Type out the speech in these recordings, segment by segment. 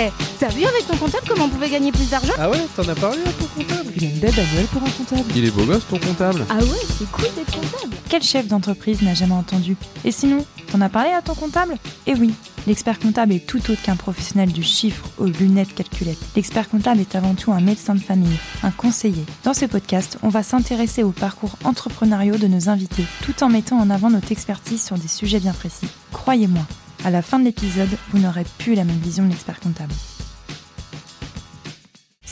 Ouais T'as vu avec ton comptable comment on pouvait gagner plus d'argent Ah ouais T'en as parlé à ton comptable Il a une belle bagnole pour un comptable. Il est beau gosse ton comptable Ah ouais, c'est cool d'être comptable Quel chef d'entreprise n'a jamais entendu Et sinon, t'en as parlé à ton comptable? Eh oui, l'expert comptable est tout autre qu'un professionnel du chiffre aux lunettes calculettes. L'expert comptable est avant tout un médecin de famille, un conseiller. Dans ce podcast, on va s'intéresser aux parcours entrepreneuriaux de nos invités, tout en mettant en avant notre expertise sur des sujets bien précis. Croyez-moi, à la fin de l'épisode, vous n'aurez plus la même vision de l'expert comptable.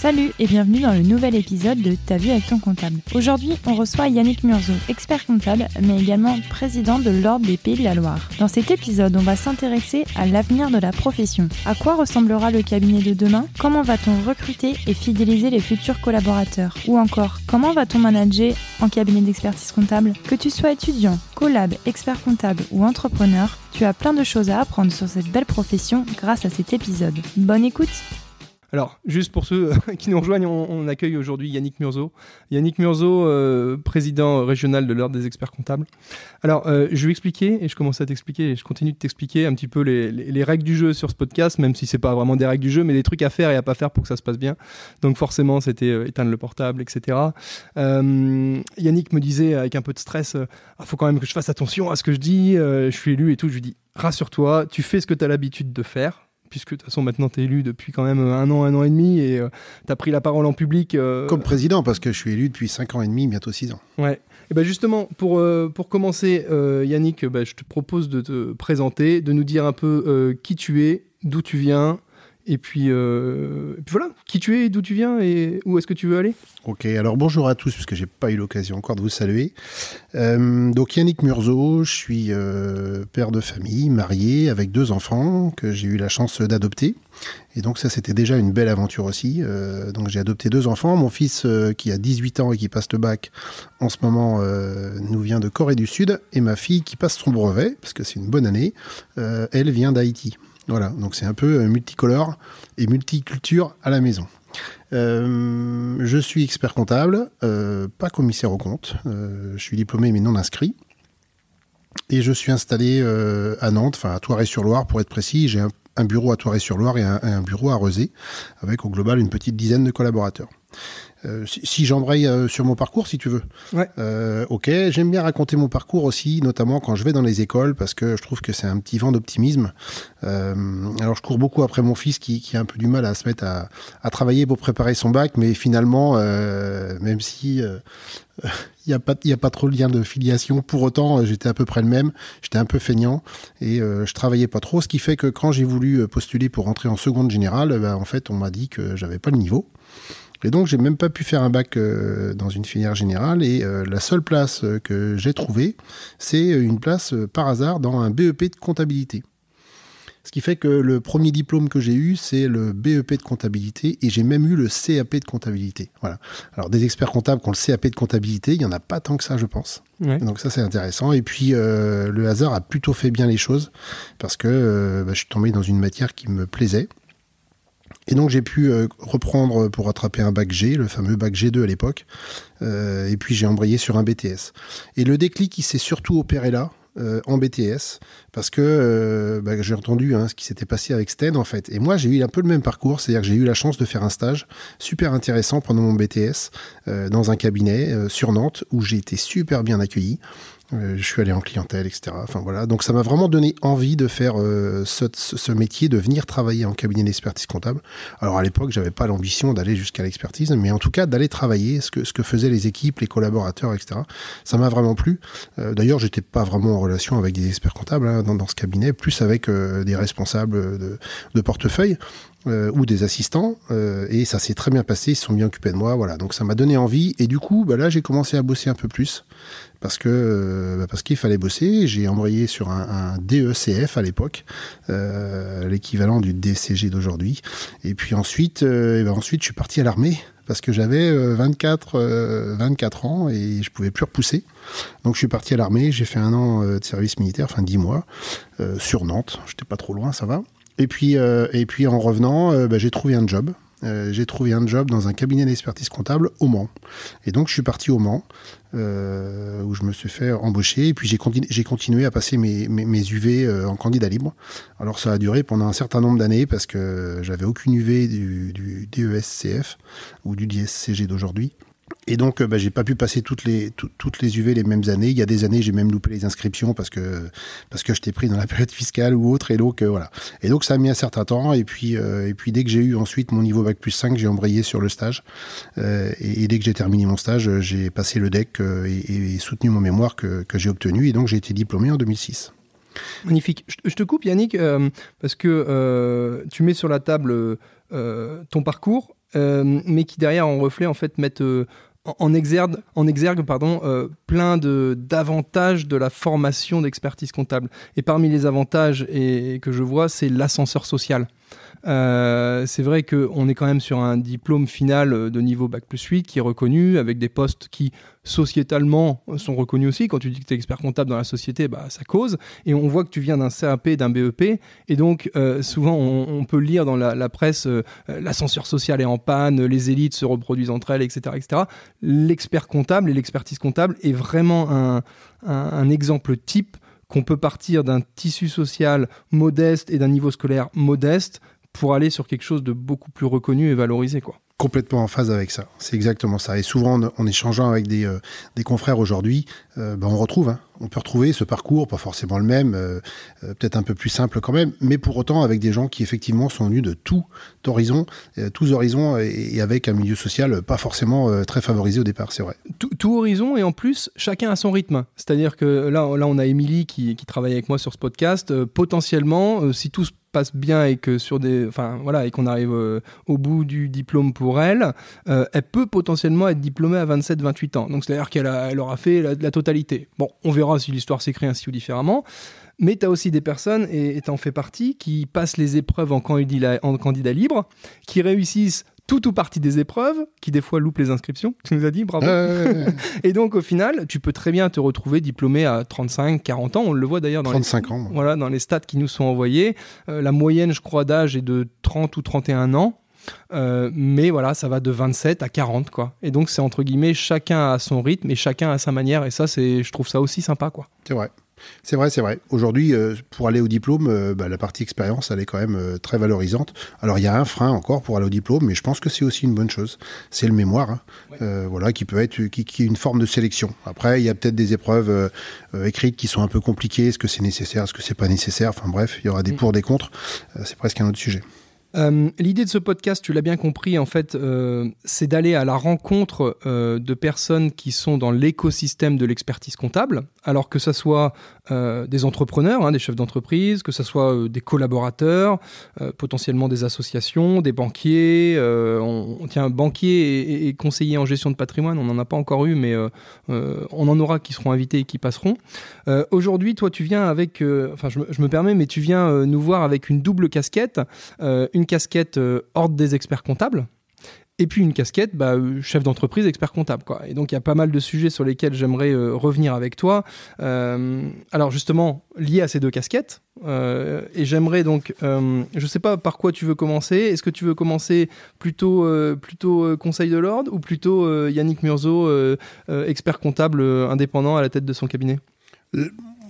Salut et bienvenue dans le nouvel épisode de Ta vue avec ton comptable. Aujourd'hui, on reçoit Yannick Murzo, expert comptable, mais également président de l'Ordre des Pays de la Loire. Dans cet épisode, on va s'intéresser à l'avenir de la profession. À quoi ressemblera le cabinet de demain? Comment va-t-on recruter et fidéliser les futurs collaborateurs? Ou encore, comment va-t-on manager en cabinet d'expertise comptable? Que tu sois étudiant, collab, expert comptable ou entrepreneur, tu as plein de choses à apprendre sur cette belle profession grâce à cet épisode. Bonne écoute Alors, juste pour ceux qui nous rejoignent, on, accueille aujourd'hui Yannick Murzo. Yannick Murzo, euh, président régional de l'Ordre des experts comptables. Alors, euh, je vais expliquer, et je commence à t'expliquer, et je continue de t'expliquer un petit peu les, les- les règles du jeu sur ce podcast, même si c'est pas vraiment des règles du jeu, mais des trucs à faire et à pas faire pour que ça se passe bien. Donc forcément, c'était euh, éteindre le portable, etc. Yannick me disait avec un peu de stress, il faut quand même que je fasse attention à ce que je dis, je suis élu et tout. Je lui dis, rassure-toi, tu fais ce que tu as l'habitude de faire puisque de toute façon maintenant tu es élu depuis quand même un an, un an et demi et tu as pris la parole en public. euh, Comme président, parce que je suis élu depuis 5 ans et demi, bientôt 6 ans. Ouais. Et ben justement, pour, euh, pour commencer, euh, Yannick, bah, je te propose de te présenter, de nous dire un peu euh, qui tu es, d'où tu viens, et puis, euh, puis voilà, qui tu es, d'où tu viens et où est-ce que tu veux aller? Ok, alors bonjour à tous, puisque j'ai pas eu l'occasion encore de vous saluer. Euh, donc Yannick Murzo, je suis euh, père de famille, marié, avec deux enfants que j'ai eu la chance d'adopter. Et donc ça, c'était déjà une belle aventure aussi. Donc j'ai adopté deux enfants. Mon fils, qui a 18 ans et qui passe le bac, en ce moment, nous vient de Corée du Sud. Et ma fille, qui passe son brevet, parce que c'est une bonne année, elle vient d'Haïti. Voilà, donc c'est un peu euh, multicolore et multiculture à la maison. Euh, je suis expert comptable, euh, pas commissaire au compte. Je suis diplômé mais non inscrit. Et je suis installé à Nantes, enfin à Toiré-sur-Loire pour être précis. J'ai un, bureau à Toiré-sur-Loire et un, un bureau à Rezé, avec au global une petite dizaine de collaborateurs. Euh, si si j'embraye euh, sur mon parcours, si tu veux. Ouais. Euh, ok, j'aime bien raconter mon parcours aussi, notamment quand je vais dans les écoles, parce que je trouve que c'est un petit vent d'optimisme. Alors je cours beaucoup après mon fils qui, qui a un peu du mal à se mettre à, à travailler pour préparer son bac, mais finalement, même si il n'y a, pas- il y a pas trop de lien de filiation, pour autant j'étais à peu près le même, j'étais un peu feignant et euh, je travaillais pas trop, ce qui fait que quand j'ai voulu postuler pour rentrer en seconde générale, euh, ben, en fait on m'a dit que j'avais pas le niveau. Et donc, j'ai même pas pu faire un bac euh, dans une filière générale. Et euh, la seule place euh, que j'ai trouvée, c'est une place par hasard dans un BEP de comptabilité. Ce qui fait que le premier diplôme que j'ai eu, c'est le BEP de comptabilité et j'ai même eu le CAP de comptabilité. Voilà. Alors, des experts comptables qui ont le CAP de comptabilité, il y en a pas tant que ça, je pense. Ouais. Donc ça c'est intéressant. Et puis le hasard a plutôt fait bien les choses parce que bah, je suis tombé dans une matière qui me plaisait. Et donc j'ai pu euh, reprendre pour rattraper un bac G, le fameux bac G2 à l'époque. Euh, et puis j'ai embrayé sur un BTS. Et le déclic il s'est surtout opéré là. euh, en BTS parce que bah, j'ai entendu hein, ce qui s'était passé avec Sten en fait et moi j'ai eu un peu le même parcours c'est-à-dire que j'ai eu la chance de faire un stage super intéressant pendant mon BTS dans un cabinet sur Nantes où j'ai été super bien accueilli euh, je suis allé en clientèle, etc. Enfin voilà, donc ça m'a vraiment donné envie de faire euh, ce, ce- métier, de venir travailler en cabinet d'expertise comptable. Alors à l'époque, j'avais pas l'ambition d'aller jusqu'à l'expertise, mais en tout cas d'aller travailler ce que ce que faisaient les équipes, les collaborateurs, etc. Ça m'a vraiment plu. Euh, D'ailleurs, j'étais pas vraiment en relation avec des experts comptables hein, dans, dans ce cabinet, plus avec euh, des responsables de, de portefeuille. Euh, ou des assistants euh, et ça s'est très bien passé ils se sont bien occupés de moi voilà donc ça m'a donné envie et du coup bah là j'ai commencé à bosser un peu plus parce que euh, bah, parce qu'il fallait bosser. J'ai embrayé sur un, DECF à l'époque, euh, l'équivalent du DCG d'aujourd'hui. Et puis ensuite, euh, et ben ensuite, je suis parti à l'armée parce que j'avais euh, 24, euh, 24 ans et je pouvais plus repousser. Donc je suis parti à l'armée. J'ai fait un an de service militaire, enfin 10 mois, sur Nantes. J'étais pas trop loin, ça va. Et puis, euh, et puis en revenant, euh, bah, j'ai trouvé un job j'ai trouvé un job dans un cabinet d'expertise comptable au Mans. Et donc je suis parti au Mans, où je me suis fait embaucher, et puis j'ai continué, à passer mes, mes, UV en candidat libre. Alors ça a duré pendant un certain nombre d'années, parce que j'avais aucune UV du, du DESCF ou du DSCG d'aujourd'hui. Et donc, euh, bah, j'ai pas pu passer toutes les, toutes les UV les mêmes années. Il y a des années, j'ai même loupé les inscriptions parce que, parce que j'étais pris dans la période fiscale ou autre. Et donc, euh, voilà. Et donc, ça a mis un certain temps. Et puis, euh, et puis dès que j'ai eu ensuite mon niveau Bac plus 5, j'ai embrayé sur le stage. et, dès que j'ai terminé mon stage, j'ai passé le DEC et, soutenu mon mémoire que, que j'ai obtenu. Et donc, j'ai été diplômé en 2006. Magnifique. Je, te coupe, Yannick, parce que tu mets sur la table ton parcours, mais qui derrière, en reflet, en fait, mettent en exergue, en exergue euh, plein d'avantages de la formation d'expertise comptable. Et parmi les avantages et, que je vois, c'est l'ascenseur social. Euh, c'est vrai qu'on est quand même sur un diplôme final de niveau Bac plus 8 qui est reconnu, avec des postes qui, sociétalement, sont reconnus aussi. Quand tu dis que tu es expert comptable dans la société, bah, ça cause. Et on voit que tu viens d'un CAP, d'un BEP. Et donc, euh, souvent, on, peut lire dans la, presse euh, l'ascenseur social est en panne, les élites se reproduisent entre elles, etc. etc. L'expert comptable et l'expertise comptable est vraiment un exemple type qu'on peut partir d'un tissu social modeste et d'un niveau scolaire modeste pour aller sur quelque chose de beaucoup plus reconnu et valorisé. Quoi. Complètement en phase avec ça. C'est exactement ça. Et souvent, en, échangeant avec des, euh, des confrères aujourd'hui, euh, ben, on retrouve, hein. on peut retrouver ce parcours, pas forcément le même, euh, peut-être un peu plus simple quand même, mais pour autant avec des gens qui effectivement sont venus de tout horizon, tous horizons, et, avec un milieu social pas forcément très favorisé au départ, c'est vrai. Tout, tout, horizon, et en plus, chacun a son rythme. C'est-à-dire que là, là, on a Émilie qui, qui travaille avec moi sur ce podcast. potentiellement, si tout se passe bien et que sur des, enfin voilà, et qu'on arrive euh, au bout du diplôme pour elle, euh, elle peut potentiellement être diplômée à 27-28 ans. Donc c'est-à-dire qu'elle elle aura fait la, totalité. Bon, on verra si l'histoire s'écrit ainsi ou différemment. Mais tu as aussi des personnes, et tu en fais partie, qui passent les épreuves en candidat, en candidat libre, qui réussissent tout ou partie des épreuves, qui des fois loupent les inscriptions, tu nous as dit, bravo. et donc au final, tu peux très bien te retrouver diplômé à 35, 40 ans, on le voit d'ailleurs dans, les, ans, voilà, dans les stats qui nous sont envoyés. Euh, la moyenne, je crois, d'âge est de 30 ou 31 ans. Euh, mais voilà, ça va de 27 à 40, quoi. Et donc, c'est entre guillemets, chacun a son rythme et chacun a sa manière. Et ça, c'est, je trouve ça aussi sympa, quoi. C'est vrai. C'est vrai, c'est vrai. Aujourd'hui, euh, pour aller au diplôme, euh, bah, la partie expérience, elle est quand même euh, très valorisante. Alors, il y a un frein encore pour aller au diplôme, mais je pense que c'est aussi une bonne chose. C'est le mémoire, hein. voilà, qui peut être, qui, qui, est une forme de sélection. Après, il y a peut-être des épreuves écrites qui sont un peu compliquées. Est-ce que c'est nécessaire? Est-ce que c'est pas nécessaire? Enfin bref, il y aura des mm. pour, des contre. c'est presque un autre sujet. Euh, l'idée de ce podcast, tu l'as bien compris, en fait, euh, c'est d'aller à la rencontre euh, de personnes qui sont dans l'écosystème de l'expertise comptable, alors que ce soit des entrepreneurs, hein, des chefs d'entreprise, que ce soit des collaborateurs, potentiellement des associations, des banquiers. on, tient banquier et, conseiller en gestion de patrimoine, on n'en a pas encore eu, mais on en aura qui seront invités et qui passeront. Aujourd'hui, toi, tu viens avec, enfin, je, je, me permets, mais tu viens nous voir avec une double casquette une casquette euh, ordre des experts comptables et puis une casquette bah, euh, chef d'entreprise, expert comptable. Quoi. Et donc il y a pas mal de sujets sur lesquels j'aimerais euh, revenir avec toi. alors justement, lié à ces deux casquettes, et j'aimerais donc, je ne sais pas par quoi tu veux commencer. Est-ce que tu veux commencer plutôt, plutôt Conseil de l'ordre ou plutôt Yannick Murzo, expert comptable indépendant à la tête de son cabinet?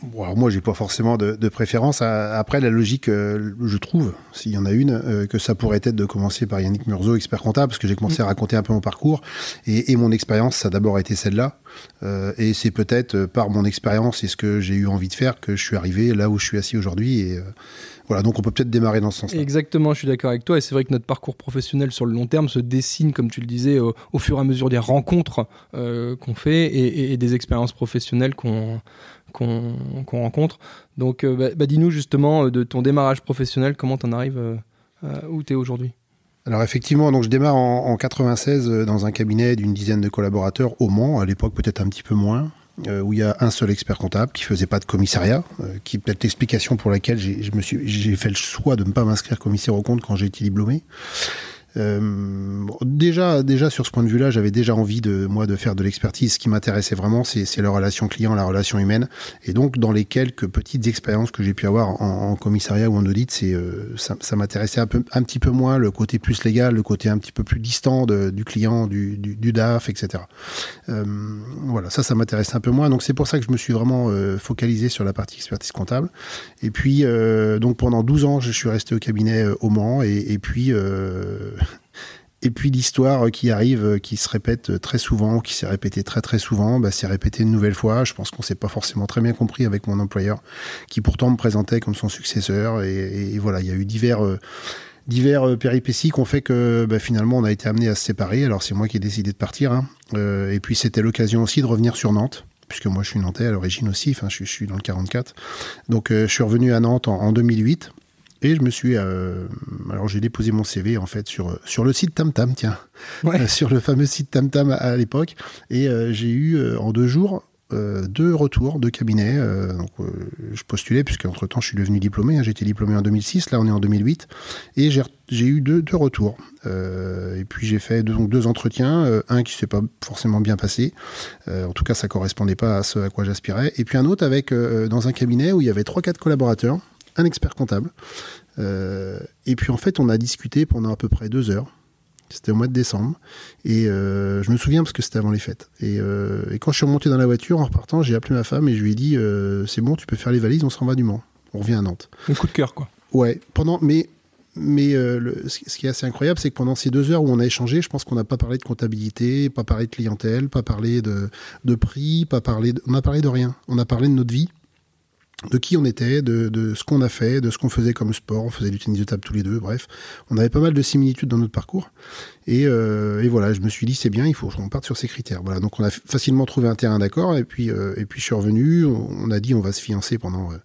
Bon, moi, j'ai pas forcément de, préférence. Après, la logique, euh, je trouve, s'il y en a une, euh, que ça pourrait être de commencer par Yannick Murzo, expert comptable, parce que j'ai commencé à mm. raconter un peu mon parcours. Et, mon expérience, ça a d'abord été celle-là. Euh, et c'est peut-être par mon expérience et ce que j'ai eu envie de faire que je suis arrivé là où je suis assis aujourd'hui. Et voilà, donc on peut peut-être démarrer dans ce sens-là. Exactement, je suis d'accord avec toi. Et c'est vrai que notre parcours professionnel sur le long terme se dessine, comme tu le disais, au, fur et à mesure des rencontres qu'on fait et, et, des expériences professionnelles qu'on qu'on rencontre. Donc, euh, bah, bah, dis-nous justement euh, de ton démarrage professionnel, comment tu en arrives euh, où tu es aujourd'hui? Alors effectivement, donc je démarre en, 96 dans un cabinet d'une dizaine de collaborateurs au Mans, à l'époque peut-être un petit peu moins, où il y a un seul expert comptable qui faisait pas de commissariat, qui est peut-être l'explication pour laquelle j'ai fait le choix de ne pas m'inscrire commissaire au compte quand j'ai été diplômé. Euh, déjà, déjà sur ce point de vue-là, j'avais déjà envie de moi de faire de l'expertise. Ce qui m'intéressait vraiment, c'est la relation client, la relation humaine. Et donc, dans les quelques petites expériences que j'ai pu avoir en, commissariat ou en audit, c'est euh, ça, ça m'intéressait un peu, un petit peu moins le côté plus légal, le côté un petit peu plus distant de, du client, du, du, du, DAF, etc. Euh, voilà, ça, ça m'intéressait un peu moins. Donc, c'est pour ça que je me suis vraiment euh, focalisé sur la partie expertise comptable. Et puis, euh, donc pendant 12 ans, je suis resté au cabinet au Mans. Et, et puis et puis l'histoire qui arrive, euh, qui se répète très souvent, qui s'est répétée très très souvent, bah, s'est répétée une nouvelle fois. Je pense qu'on s'est pas forcément très bien compris avec mon employeur, qui pourtant me présentait comme son successeur. Et, voilà, il y a eu divers euh, divers euh, péripéties qui ont fait que bah, finalement on a été amené à se séparer. Alors c'est moi qui ai décidé de partir. Hein. et puis c'était l'occasion aussi de revenir sur Nantes puisque moi je suis nantais à l'origine aussi, enfin je, suis dans le 44. Donc je suis revenu à Nantes en, en 2008 et je me suis. Euh, alors, j'ai déposé mon CV, en fait, sur, sur le site TamTam, tiens. Euh, sur le fameux site TamTam à, l'époque. Et euh, j'ai eu, en deux jours, deux retours de cabinet. donc, je postulais, puisqu'entre temps, je suis devenu diplômé. Hein. J'étais diplômé en 2006, là, on est en 2008. Et j'ai eu deux, deux retours. et puis, j'ai fait deux, donc, deux entretiens. un qui s'est pas forcément bien passé. en tout cas, ça correspondait pas à ce à quoi j'aspirais. Et puis, un autre avec, dans un cabinet où il y avait trois, quatre collaborateurs un expert comptable. Euh, et puis en fait, on a discuté pendant à peu près deux heures. C'était au mois de décembre. Et euh, je me souviens parce que c'était avant les fêtes. Euh, et, quand je suis remonté dans la voiture en repartant, j'ai appelé ma femme et je lui ai dit C'est bon, tu peux faire les valises, on s'en va du Mans. On revient à Nantes. Un coup de cœur, quoi. Ouais. Pendant, mais mais ce qui est assez incroyable, c'est que pendant ces deux heures où on a échangé, je pense qu'on n'a pas parlé de comptabilité, pas parlé de clientèle, pas parlé de, de prix, pas parlé on a parlé de rien. On a parlé de notre vie de qui on était, de, ce qu'on a fait, de ce qu'on faisait comme sport. On faisait du tennis de table tous les deux, bref. On avait pas mal de similitudes dans notre parcours. Et, euh, voilà, je me suis dit, c'est bien, il faut qu'on parte sur ces critères. Voilà, donc on a facilement trouvé un terrain d'accord. Et puis, euh, et puis je suis revenu. On a dit, on va se fiancer pendant, euh,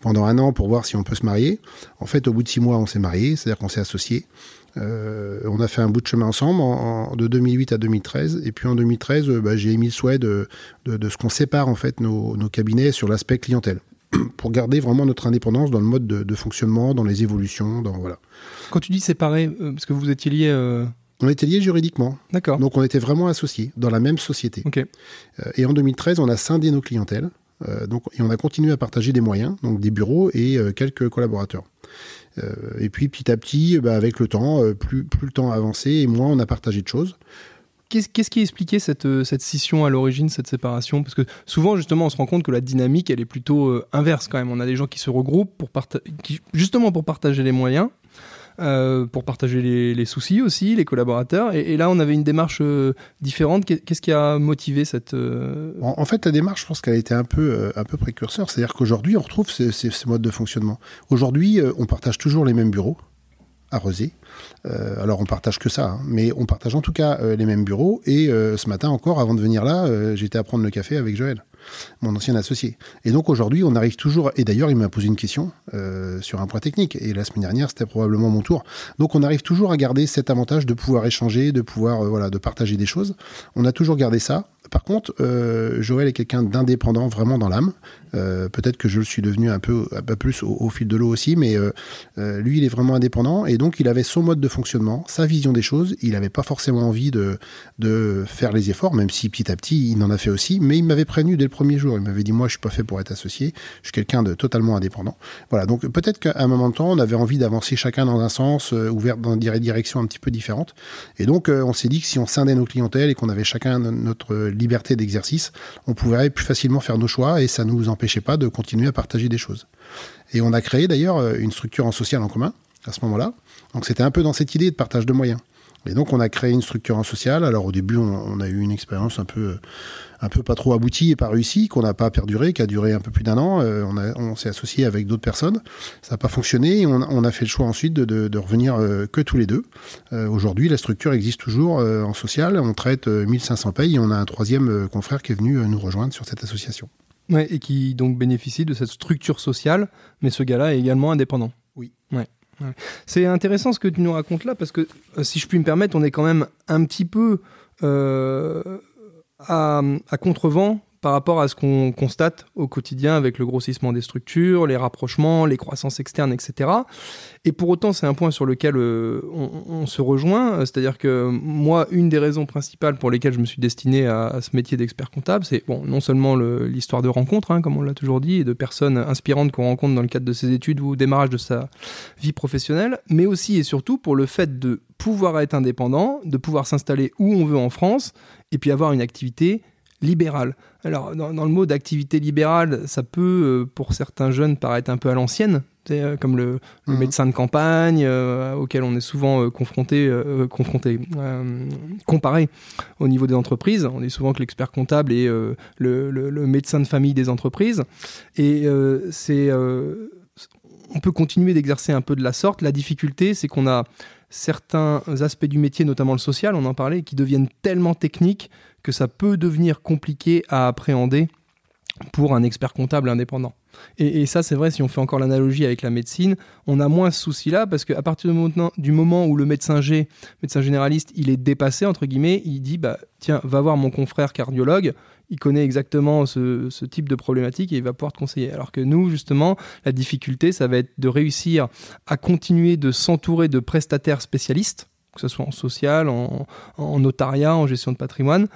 pendant un an pour voir si on peut se marier. En fait, au bout de six mois, on s'est marié, c'est-à-dire qu'on s'est associés. on a fait un bout de chemin ensemble en, de 2008 à 2013. Et puis en 2013, bah, j'ai émis le souhait de, de, ce qu'on sépare en fait nos, nos cabinets sur l'aspect clientèle. pour garder vraiment notre indépendance dans le mode de, fonctionnement, dans les évolutions, dans voilà. Quand tu dis séparé, euh, parce que vous étiez liés. Euh, on était liés juridiquement. D'accord. Donc on était vraiment associés dans la même société. Ok. Euh, et en 2013, on a scindé nos clientèles. donc, et on a continué à partager des moyens, donc des bureaux et quelques collaborateurs. et puis petit à petit, bah, avec le temps, plus, plus le temps a avancé et moins on a partagé de choses. Qu'est-ce qui expliquait cette, euh, cette scission à l'origine, cette séparation? Parce que souvent, justement, on se rend compte que la dynamique, elle est plutôt euh, inverse quand même. On a des gens qui se regroupent pour justement pour partager les moyens, euh, pour partager les, soucis aussi, les collaborateurs. Et, là, on avait une démarche différente. Qu'est-ce qui a motivé cette... En, fait, la démarche, je pense qu'elle a été un peu, un peu précurseur. C'est-à-dire qu'aujourd'hui, on retrouve ces, modes de fonctionnement. Aujourd'hui, on partage toujours les mêmes bureaux à Rosé. Euh, alors on partage que ça, hein, mais on partage en tout cas euh, les mêmes bureaux. Et euh, ce matin encore, avant de venir là, j'étais à prendre le café avec Joël, mon ancien associé. Et donc aujourd'hui, on arrive toujours. Et d'ailleurs, il m'a posé une question sur un point technique. Et la semaine dernière, c'était probablement mon tour. Donc on arrive toujours à garder cet avantage de pouvoir échanger, de pouvoir voilà, de partager des choses. On a toujours gardé ça. Par contre, Joël est quelqu'un d'indépendant vraiment dans l'âme. Euh, peut-être que je le suis devenu un peu, un peu plus au, fil de l'eau aussi, mais euh, euh, lui, il est vraiment indépendant et donc il avait son mode de fonctionnement, sa vision des choses. Il n'avait pas forcément envie de, de faire les efforts, même si petit à petit, il en a fait aussi. Mais il m'avait prévenu dès le premier jour. Il m'avait dit Moi, je suis pas fait pour être associé. Je suis quelqu'un de totalement indépendant. Voilà. Donc peut-être qu'à un moment de temps, on avait envie d'avancer chacun dans un sens, ouvert dans des directions un petit peu différentes. Et donc, on s'est dit que si on scindait nos clientèles et qu'on avait chacun notre liberté d'exercice, on pourrait plus facilement faire nos choix et ça nous empêchait pas de continuer à partager des choses. Et on a créé d'ailleurs euh, une structure en social en commun à ce moment-là. Donc c'était un peu dans cette idée de partage de moyens. Et donc on a créé une structure en social. Alors au début on, a eu une expérience un peu, un peu pas trop aboutie et pas réussie, qu'on n'a pas perduré, qui a duré un peu plus d'un an. Euh, on, s'est associé avec d'autres personnes. Ça n'a pas fonctionné. Et on, a fait le choix ensuite de, revenir euh, que tous les deux. Aujourd'hui la structure existe toujours en social. On traite 1500 payes et on a un troisième confrère qui est venu nous rejoindre sur cette association et qui donc bénéficie de cette structure sociale, mais ce gars-là est également indépendant. C'est intéressant ce que tu nous racontes là, parce que euh, si je puis me permettre, on est quand même un petit peu euh, à, contrevent par rapport à ce qu'on constate au quotidien avec le grossissement des structures, les rapprochements, les croissances externes, etc. Et pour autant, c'est un point sur lequel euh, on, se rejoint. C'est-à-dire que moi, une des raisons principales pour lesquelles je me suis destiné à, ce métier d'expert comptable, c'est bon, non seulement l'histoire de rencontres, hein, comme on l'a toujours dit, et de personnes inspirantes qu'on rencontre dans le cadre de ses études ou au démarrage de sa vie professionnelle, mais aussi et surtout pour le fait de pouvoir être indépendant, de pouvoir s'installer où on veut en France, et puis avoir une activité libérale. Alors, dans, le mot d'activité libérale, ça peut, euh, pour certains jeunes, paraître un peu à l'ancienne, euh, comme le, mhm. médecin de campagne, euh, auquel on est souvent confronté, confronté comparé au niveau des entreprises. On dit souvent que l'expert comptable est le, médecin de famille des entreprises. Et c'est on peut continuer d'exercer un peu de la sorte. La difficulté, c'est qu'on a certains aspects du métier, notamment le social, on en parlait, qui deviennent tellement techniques que ça peut devenir compliqué à appréhender pour un expert comptable indépendant. Et, ça, c'est vrai, si on fait encore l'analogie avec la médecine, on a moins ce souci-là parce qu'à partir du moment, où le médecin G, médecin généraliste, il est dépassé, entre guillemets, il dit bah, tiens, va voir mon confrère cardiologue, il connaît exactement ce, type de problématique et il va pouvoir te conseiller. Alors que nous, justement, la difficulté, ça va être de réussir à continuer de s'entourer de prestataires spécialistes, que ce soit en social, en notariat, en gestion de patrimoine,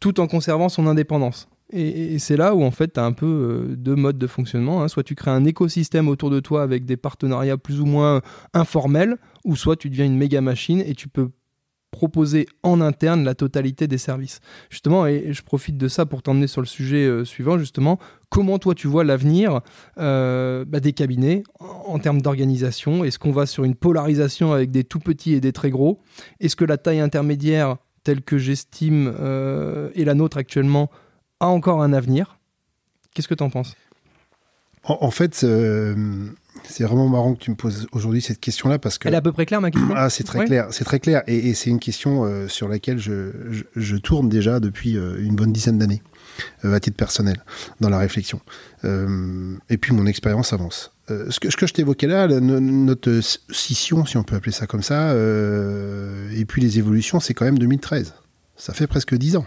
tout en conservant son indépendance. Et, c'est là où en fait tu as un peu euh, deux modes de fonctionnement. Hein. Soit tu crées un écosystème autour de toi avec des partenariats plus ou moins informels, ou soit tu deviens une méga machine et tu peux proposer en interne la totalité des services. Justement, et je profite de ça pour t'emmener sur le sujet euh, suivant, justement, comment toi tu vois l'avenir euh, bah, des cabinets en, termes d'organisation? Est-ce qu'on va sur une polarisation avec des tout petits et des très gros? Est-ce que la taille intermédiaire, telle que j'estime est la nôtre actuellement, a encore un avenir. Qu'est-ce que tu en penses? En, fait, euh, c'est vraiment marrant que tu me poses aujourd'hui cette question-là parce que. Elle est à peu près claire, ma question? Ah, c'est très clair, c'est très clair, et, c'est une question euh, sur laquelle je, tourne déjà depuis euh, une bonne dizaine d'années, à titre personnel, dans la réflexion. et puis mon expérience avance. Ce, que, ce que je t'évoquais là, notre scission, si on peut appeler ça comme ça, et puis les évolutions, c'est quand même 2013. Ça fait presque dix ans.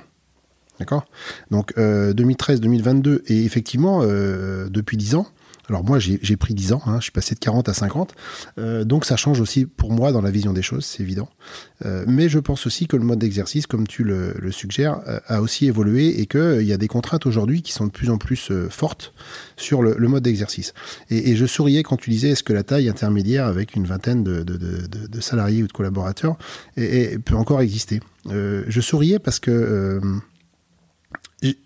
D'accord? Donc 2013-2022, euh, et effectivement, euh, depuis 10 ans, alors moi j'ai pris 10 ans, hein, je suis passé de 40 à 50, euh, donc ça change aussi pour moi dans la vision des choses, c'est évident. mais je pense aussi que le mode d'exercice, comme tu le, suggères, a aussi évolué et qu'il y a des contraintes aujourd'hui qui sont de plus en plus fortes sur le, mode d'exercice. Et, je souriais quand tu disais est-ce que la taille intermédiaire avec une vingtaine de, salariés ou de collaborateurs peut encore exister? Je souriais parce que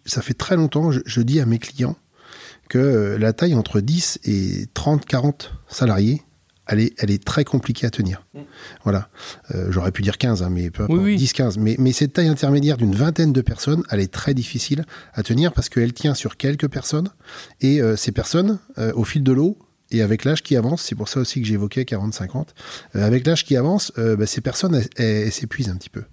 ça fait très longtemps, je, dis à mes clients que euh, la taille entre 10 et 30, 40 salariés, elle est, elle est très compliquée à tenir. Mm. Voilà. Euh, j'aurais pu dire 15, hein, mais peu importe, 10, 15. Mais, mais cette taille intermédiaire d'une vingtaine de personnes, elle est très difficile à tenir parce qu'elle tient sur quelques personnes. Et euh, ces personnes, au fil de l'eau, et avec l'âge qui avance, c'est pour ça aussi que j'évoquais 40-50, avec l'âge qui avance, bah, ces personnes, elles s'épuisent un petit peu.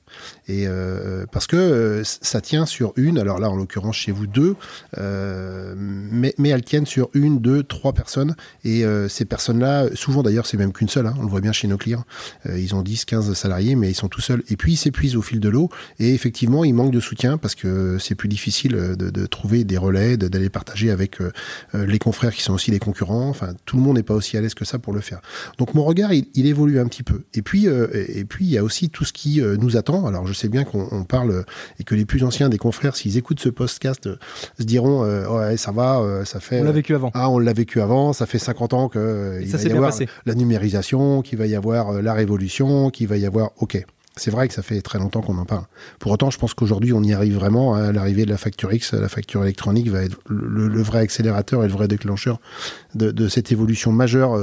Et euh, parce que euh, ça tient sur une, alors là en l'occurrence chez vous deux, euh, mais, mais, elles tiennent sur une, deux, trois personnes. Et ces personnes-là, souvent d'ailleurs c'est même qu'une seule, hein, on le voit bien chez nos clients, ils ont 10, 15 salariés, mais ils sont tout seuls. Et puis ils s'épuisent au fil de l'eau. Et effectivement, ils manquent de soutien parce que c'est plus difficile de, de, trouver des relais, d'aller partager avec les confrères qui sont aussi les concurrents. Enfin, tout le monde n'est pas aussi à l'aise que ça pour le faire. Donc mon regard, il, il évolue un petit peu. Et puis, et puis il y a aussi tout ce qui nous attend alors je sais bien qu'on parle euh, et que les plus anciens des confrères, s'ils écoutent ce podcast, euh, se diront euh, ouais ça va, ça fait. On l'a vécu avant. Ah on l'a vécu avant, ça fait 50 ans que il va y avoir la numérisation, qu'il va y avoir la révolution, qu'il va y avoir ok. C'est vrai que ça fait très longtemps qu'on en parle. Pour autant, je pense qu'aujourd'hui, on y arrive vraiment. À l'arrivée de la facture X, la facture électronique va être le, vrai accélérateur et le vrai déclencheur de, cette évolution majeure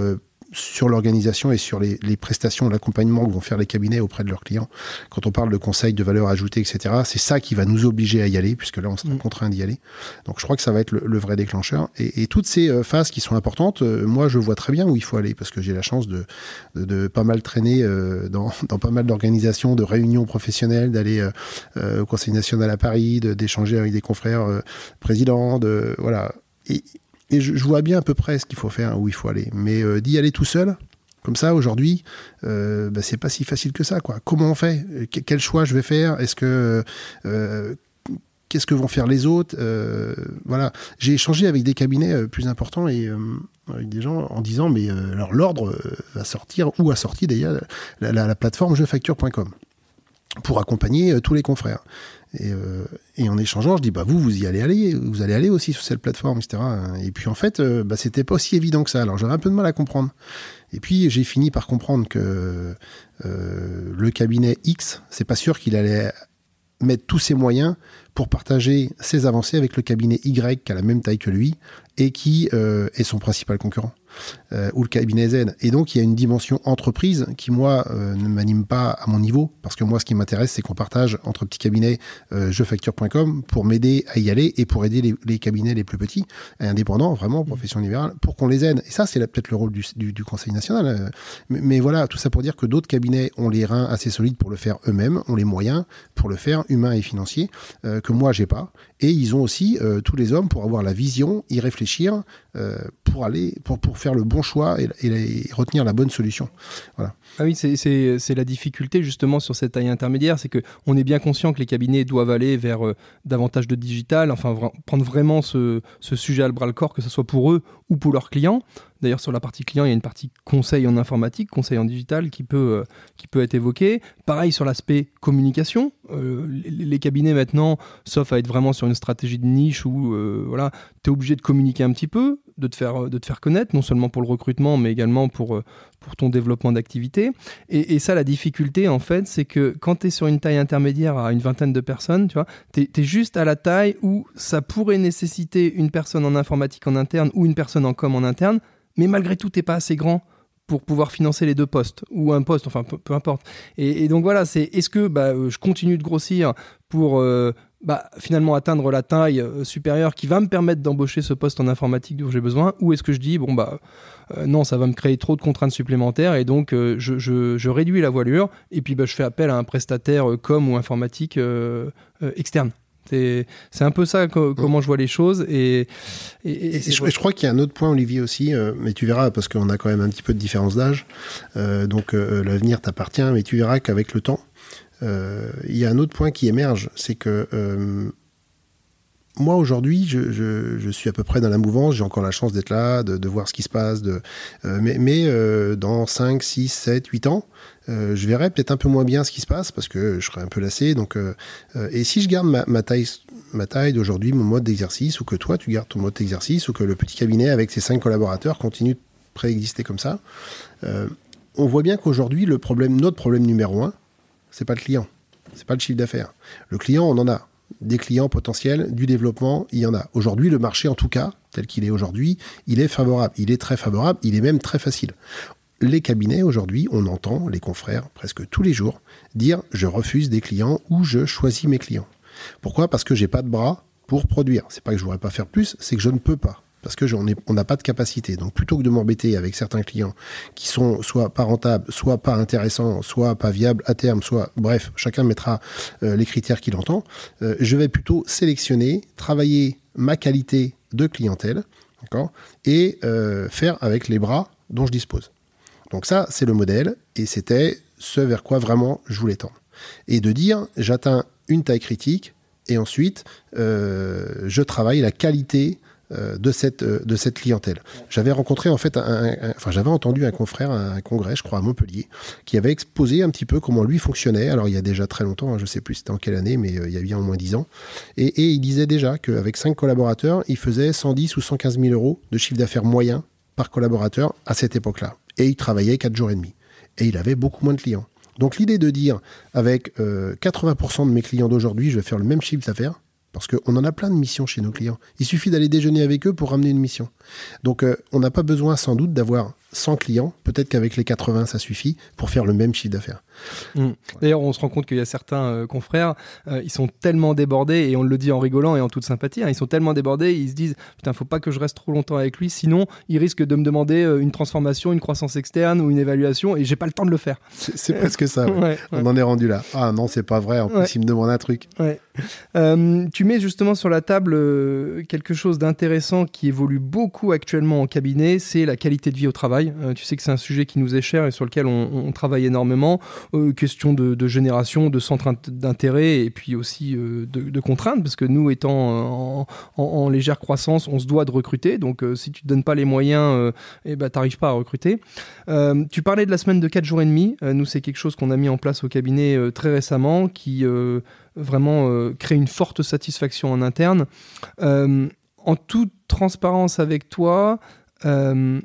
sur l'organisation et sur les, prestations, l'accompagnement que vont faire les cabinets auprès de leurs clients. Quand on parle de conseils, de valeur ajoutée, etc., c'est ça qui va nous obliger à y aller, puisque là, on sera mm. contraint d'y aller. Donc, je crois que ça va être le, vrai déclencheur. Et, toutes ces euh, phases qui sont importantes, euh, moi, je vois très bien où il faut aller, parce que j'ai la chance de, de, pas mal traîner euh, dans, dans, pas mal d'organisations, de réunions professionnelles, d'aller au Conseil national à Paris, d'échanger avec des confrères présidents, de voilà. Et, et je, vois bien à peu près ce qu'il faut faire, où il faut aller. Mais euh, d'y aller tout seul, comme ça, aujourd'hui, euh, bah, c'est pas si facile que ça. Quoi. Comment on fait? Quel choix je vais faire? Est-ce que. Euh, qu'est-ce que vont faire les autres? Voilà, j'ai échangé avec des cabinets plus importants et avec des gens en disant mais alors l'ordre va sortir ou a sorti d'ailleurs la, la, la plateforme jefacture.com pour accompagner tous les confrères. Euh, et, en échangeant, je dis bah vous vous y allez aller, vous allez aller aussi sur cette plateforme, etc. Et puis en fait, euh, bah, c'était pas aussi évident que ça. Alors j'avais un peu de mal à comprendre. Et puis j'ai fini par comprendre que euh, le cabinet X, c'est pas sûr qu'il allait mettre tous ses moyens pour partager ses avancées avec le cabinet Y qui a la même taille que lui et qui est son principal concurrent. Euh, ou le cabinet Z. Et donc, il y a une dimension entreprise qui, moi, euh, ne m'anime pas à mon niveau, parce que moi, ce qui m'intéresse, c'est qu'on partage entre petits cabinets euh, jefacture.com pour m'aider à y aller et pour aider les, cabinets les plus petits, et indépendants, vraiment, profession libérale, pour qu'on les aide. Et ça, c'est peut-être le rôle du, Conseil national. Mais, voilà, tout ça pour dire que d'autres cabinets ont les reins assez solides pour le faire eux-mêmes, ont les moyens pour le faire, humains et financiers, que moi, j'ai pas. Et ils ont aussi tous les hommes pour avoir la vision, y réfléchir, pour aller, pour, pour faire le bon choix et, retenir la bonne solution. Voilà. Ah oui, c'est la difficulté justement sur cette taille intermédiaire, c'est qu'on est bien conscient que les cabinets doivent aller vers euh, davantage de digital, enfin prendre vraiment ce, ce sujet à le bras le corps, que ce soit pour eux ou pour leurs clients. D'ailleurs, sur la partie client, il y a une partie conseil en informatique, conseil en digital qui peut, euh, qui peut être évoquée. Pareil sur l'aspect communication. Euh, les, cabinets maintenant, sauf à être vraiment sur une stratégie de niche où voilà, tu es obligé de communiquer un petit peu, de te, faire, de te faire connaître, non seulement pour le recrutement, mais également pour, pour ton développement d'activité. Et, ça, la difficulté, en fait, c'est que quand tu es sur une taille intermédiaire à une vingtaine de personnes, tu vois, es, juste à la taille où ça pourrait nécessiter une personne en informatique en interne ou une personne en com en interne, mais malgré tout, tu pas assez grand pour pouvoir financer les deux postes ou un poste, enfin peu, importe. Et, donc voilà, c'est est-ce que bah, euh, je continue de grossir pour euh, bah, finalement atteindre la taille euh, supérieure qui va me permettre d'embaucher ce poste en informatique dont j'ai besoin, ou est-ce que je dis bon bah non, ça va me créer trop de contraintes supplémentaires et donc euh, je, réduis la voilure et puis bah, je fais appel à un prestataire com ou informatique externe. C'est un peu ça comment je vois les choses. Et, je, crois qu'il y a un autre point, Olivier, aussi, mais tu verras, parce qu'on a quand même un petit peu de différence d'âge, donc l'avenir t'appartient, mais tu verras qu'avec le temps, il y a un autre point qui émerge, c'est que moi aujourd'hui, je, suis à peu près dans la mouvance, j'ai encore la chance d'être là, de, voir ce qui se passe, de, euh, mais, euh, dans 5, 6, 7, 8 ans, euh, je verrai peut-être un peu moins bien ce qui se passe parce que je serai un peu lassé. Donc, et si je garde ma, taille, ma d'aujourd'hui, mon mode d'exercice, ou que toi tu gardes ton mode d'exercice, ou que le petit cabinet avec ses 5 collaborateurs continue de préexister comme ça, on voit bien qu'aujourd'hui, le problème, notre problème numéro un, c'est pas le client, c'est pas le chiffre d'affaires. Le client, on en a des clients potentiels, du développement, il y en a. Aujourd'hui, le marché, en tout cas, tel qu'il est aujourd'hui, il est favorable. Il est très favorable, il est même très facile. Les cabinets, aujourd'hui, on entend les confrères presque tous les jours dire je refuse des clients ou je choisis mes clients. Pourquoi? Parce que j'ai pas de bras pour produire. C'est pas que je voudrais pas faire plus, c'est que je ne peux pas parce que on n'a pas de capacité. Donc plutôt que de m'embêter avec certains clients qui sont soit pas rentables, soit pas intéressants, soit pas viables à terme, soit bref, chacun mettra euh, les critères qu'il entend, euh, je vais plutôt sélectionner, travailler ma qualité de clientèle, d'accord, et euh, faire avec les bras dont je dispose. Donc ça, c'est le modèle, et c'était ce vers quoi vraiment je voulais tendre. Et de dire, j'atteins une taille critique, et ensuite, je travaille la qualité euh, de cette, euh, de cette clientèle. J'avais rencontré en fait, enfin j'avais entendu un confrère à un congrès, je crois à Montpellier, qui avait exposé un petit peu comment lui fonctionnait. Alors il y a déjà très longtemps, hein, je ne sais plus c'était en quelle année, mais euh, il y a bien au moins 10 ans. Et, il disait déjà qu'avec 5 collaborateurs, il faisait 110 ou 115 000 euros de chiffre d'affaires moyen par collaborateur à cette époque-là. Et il travaillait 4 jours et demi. Et il avait beaucoup moins de clients. Donc l'idée de dire avec 80% de mes clients d'aujourd'hui, je vais faire le même chiffre d'affaires, parce qu'on en a plein de missions chez nos clients. Il suffit d'aller déjeuner avec eux pour ramener une mission. Donc euh, on n'a pas besoin sans doute d'avoir 100 clients. Peut-être qu'avec les 80, ça suffit pour faire le même chiffre d'affaires. Mmh. D'ailleurs, on se rend compte qu'il y a certains euh, confrères, euh, ils sont tellement débordés, et on le dit en rigolant et en toute sympathie, hein, ils sont tellement débordés, ils se disent Putain, faut pas que je reste trop longtemps avec lui, sinon il risque de me demander une transformation, une croissance externe ou une évaluation, et j'ai pas le temps de le faire. C'est presque ça. on en est rendu là. Ah non, c'est pas vrai. En plus, il me demande un truc. tu mets justement sur la table quelque chose d'intéressant qui évolue beaucoup actuellement en cabinet, c'est la qualité de vie au travail. Euh, tu sais que c'est un sujet qui nous est cher et sur lequel on, travaille énormément. Euh, question de, génération, de centre d'intérêt et puis aussi de, contraintes, parce que nous, étant en, légère croissance, on se doit de recruter. Donc, si tu ne donnes pas les moyens, eh ben, tu n'arrives pas à recruter. tu parlais de la semaine de 4 jours et demi. nous, c'est quelque chose qu'on a mis en place au cabinet très récemment qui vraiment crée une forte satisfaction en interne en toute transparence avec toi, euh,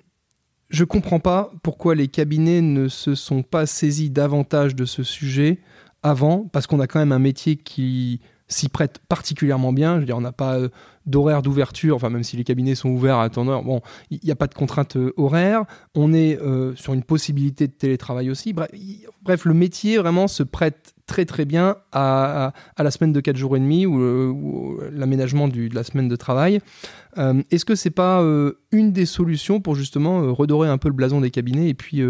je comprends pas pourquoi les cabinets ne se sont pas saisis davantage de ce sujet avant, parce qu'on a quand même un métier qui s'y prête particulièrement bien. Je veux dire, on n'a pas euh, d'horaire d'ouverture, enfin même si les cabinets sont ouverts à temps bon, il n'y a pas de contrainte euh, horaire. On est euh, sur une possibilité de télétravail aussi. Bref, le métier vraiment se prête très très bien à, la semaine de 4 jours et demi ou, l'aménagement de la semaine de travail. Est-ce que c'est pas une des solutions pour justement redorer un peu le blason des cabinets et puis,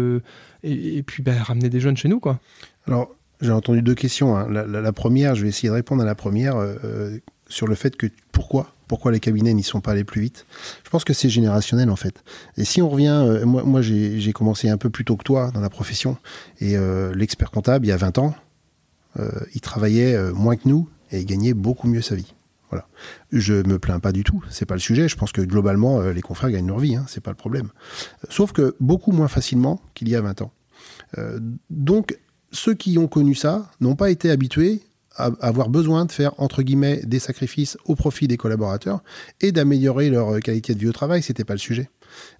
et, puis bah, ramener des jeunes chez nous quoi? Alors j'ai entendu deux questions. Hein. La, première, je vais essayer de répondre à la première euh, euh, sur le fait que pourquoi pourquoi les cabinets n'y sont pas allés plus vite? Je pense que c'est générationnel en fait. Et si on revient, euh, moi, moi j'ai commencé un peu plus tôt que toi dans la profession, et l'expert comptable, il y a 20 ans, il travaillait moins que nous et il gagnait beaucoup mieux sa vie. Voilà. Je me plains pas du tout, c'est pas le sujet. Je pense que globalement, les confrères gagnent leur vie, hein, c'est pas le problème. Sauf que beaucoup moins facilement qu'il y a 20 ans. donc, ceux qui ont connu ça n'ont pas été habitués à avoir besoin de faire entre guillemets des sacrifices au profit des collaborateurs et d'améliorer leur qualité de vie au travail, c'était pas le sujet.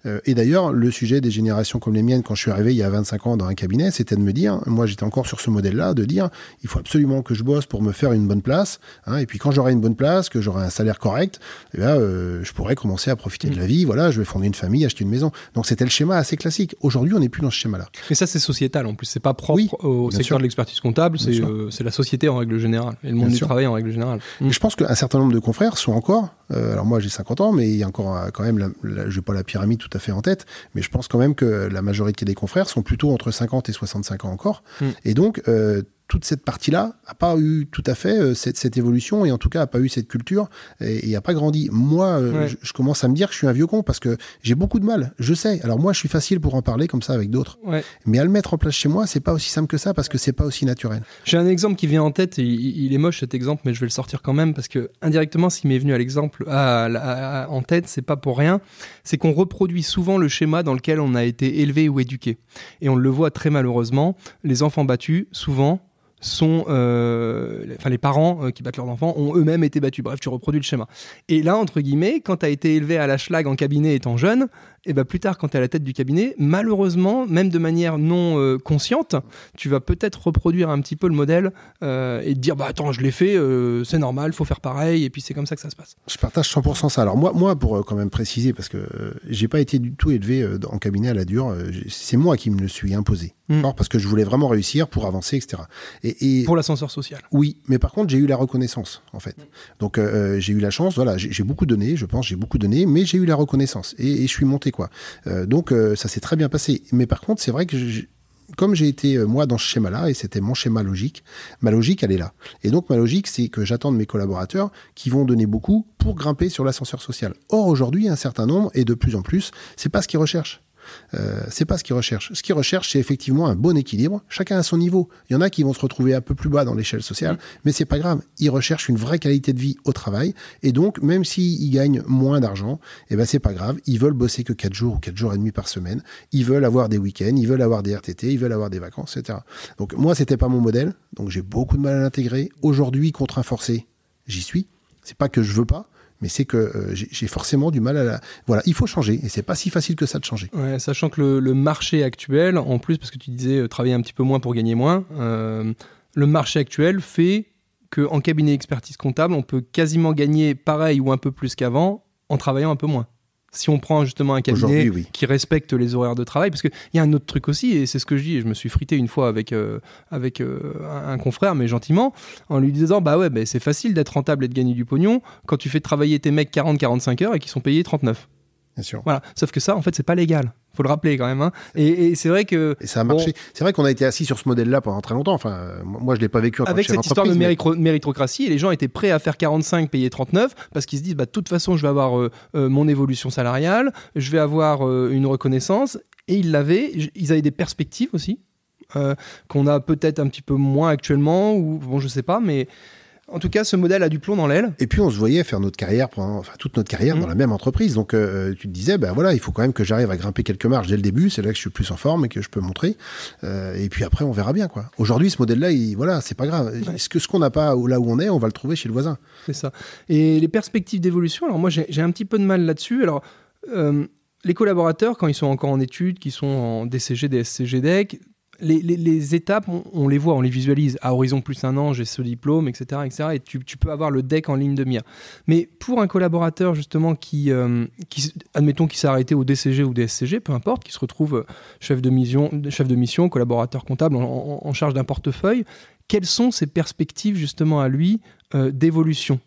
Euh, et d'ailleurs, le sujet des générations comme les miennes, quand je suis arrivé il y a 25 ans dans un cabinet, c'était de me dire, moi j'étais encore sur ce modèle-là, de dire, il faut absolument que je bosse pour me faire une bonne place. Hein, et puis quand j'aurai une bonne place, que j'aurai un salaire correct, eh bien, euh, je pourrai commencer à profiter de la vie. Voilà, je vais fonder une famille, acheter une maison. Donc c'était le schéma assez classique. Aujourd'hui, on n'est plus dans ce schéma-là. Mais ça, c'est sociétal en plus. C'est pas propre au secteur de l'expertise comptable. Euh, c'est la société en règle générale et le monde du travail en règle générale. je pense qu'un certain nombre de confrères sont encore. alors moi, j'ai 50 ans, mais il y a encore quand même, je n'ai pas la pyramide tout à fait en tête, mais je pense quand même que la majorité des confrères sont plutôt entre 50 et 65 ans encore. Hmm. Et donc, euh, toute cette partie-là n'a pas eu tout à fait euh, cette, cette, évolution et en tout cas n'a pas eu cette culture et n'a pas grandi. Moi, euh, je, commence à me dire que je suis un vieux con parce que j'ai beaucoup de mal. Je sais. Alors moi, je suis facile pour en parler comme ça avec d'autres. Mais à le mettre en place chez moi, c'est pas aussi simple que ça parce que c'est pas aussi naturel. J'ai un exemple qui vient en tête. Et il est moche cet exemple, mais je vais le sortir quand même parce que indirectement, s'il m'est venu à l'exemple en tête, c'est pas pour rien. C'est qu'on reproduit souvent le schéma dans lequel on a été élevé ou éduqué. Et on le voit très malheureusement. Les enfants battus, souvent, sont, euh, enfin les parents euh, qui battent leurs enfants ont eux-mêmes été battus. Bref, tu reproduis le schéma. Et là, entre guillemets, quand tu as été élevé à la schlag en cabinet étant jeune, et ben plus tard, quand tu es à la tête du cabinet, malheureusement, même de manière non euh, consciente, tu vas peut-être reproduire un petit peu le modèle et te dire bah attends, je l'ai fait, c'est normal, faut faire pareil, et puis c'est comme ça que ça se passe. Je partage 100% ça. Alors moi, moi pour quand même préciser, parce que j'ai pas été du tout élevé en cabinet à la dure, c'est moi qui me le suis imposé. Hmm. Parce que je voulais vraiment réussir pour avancer, etc. Et, pour l'ascenseur social. Oui, mais par contre, j'ai eu la reconnaissance, en fait. Donc, euh, euh, j'ai eu la chance, voilà, j'ai beaucoup donné, je pense, j'ai beaucoup donné, mais j'ai eu la reconnaissance. Et, je suis monté, Euh, donc, ça s'est très bien passé. Mais par contre, c'est vrai que comme j'ai été moi dans ce schéma-là, et c'était mon schéma logique, ma logique, elle est là. Et donc ma logique, c'est que j'attends de mes collaborateurs qui vont donner beaucoup pour grimper sur l'ascenseur social. Or aujourd'hui, un certain nombre, et de plus en plus, c'est pas ce qu'ils recherchent. Euh, c'est pas ce qu'ils recherchent. Ce qu'ils recherchent, c'est effectivement un bon équilibre. Chacun à son niveau. Il y en a qui vont se retrouver un peu plus bas dans l'échelle sociale, mm. mais c'est pas grave. Ils recherchent une vraie qualité de vie au travail. Et donc, même s'ils gagnent moins d'argent, eh ben, c'est pas grave. Ils veulent bosser que 4 jours ou 4 jours et demi par semaine. Ils veulent avoir des week-ends, ils veulent avoir des RTT, ils veulent avoir des vacances, etc. Donc, moi, c'était pas mon modèle. Donc, j'ai beaucoup de mal à l'intégrer. Aujourd'hui, contraint forcé, j'y suis. C'est pas que je veux pas, mais c'est que euh, j'ai forcément du mal à la... Voilà, il faut changer, et c'est pas si facile que ça de changer. Sachant que le, marché actuel, en plus, parce que tu disais euh, travailler un petit peu moins pour gagner moins, euh, le marché actuel fait qu'en cabinet expertise comptable, on peut quasiment gagner pareil ou un peu plus qu'avant en travaillant un peu moins si on prend justement un cabinet qui respecte les horaires de travail, parce qu'il y a un autre truc aussi, et c'est ce que je dis, et je me suis frité une fois avec, euh, avec euh, un, confrère, mais gentiment, en lui disant Bah ouais, bah, c'est facile d'être rentable et de gagner du pognon quand tu fais travailler tes mecs 40-45 heures et qui sont payés 39. Bien sûr. Voilà. Sauf que ça, en fait, c'est pas légal faut le rappeler quand même. Hein. Et, c'est vrai que. Et ça a marché. C'est vrai qu'on a été assis sur ce modèle-là pendant très longtemps. Enfin, moi, je l'ai pas vécu en Avec cette histoire de méritocratie, et les gens étaient prêts à faire 45, payer 39, parce qu'ils se disent, bah, de toute façon, je vais avoir euh, euh, mon évolution salariale, je vais avoir euh, une reconnaissance, et ils l'avaient. Ils avaient des perspectives aussi, qu'on a peut-être un petit peu moins actuellement, ou bon, je sais pas, mais en tout cas, ce modèle a du plomb dans l'aile. Et puis on se voyait faire notre carrière, pendant, enfin toute notre carrière Mhm. dans la même entreprise. Donc euh, tu te disais, ben voilà, il faut quand même que j'arrive à grimper quelques marches dès le début. C'est là que je suis plus en forme et que je peux montrer. Euh, et puis après, on verra bien quoi. Aujourd'hui, ce modèle-là, il, voilà, c'est pas grave. Ce que ce qu'on n'a pas là où on est, on va le trouver chez le voisin? C'est ça. Et les perspectives d'évolution, alors moi j'ai j'ai un petit peu de mal là-dessus. Alors, euh, les collaborateurs, quand ils sont encore en études, qui sont en DCG, DSCG, DEC, les, étapes, on, les voit, on les visualise. À horizon plus un an, j'ai ce diplôme, etc. etc. et tu, peux avoir le DEC en ligne de mire. Mais pour un collaborateur, justement, qui, euh, qui admettons qu'il s'est arrêté au DCG ou DSCG, peu importe, qui se retrouve euh, chef de mission, chef de mission collaborateur comptable en, charge d'un portefeuille, quelles sont ses perspectives, justement, à lui euh, d'évolution?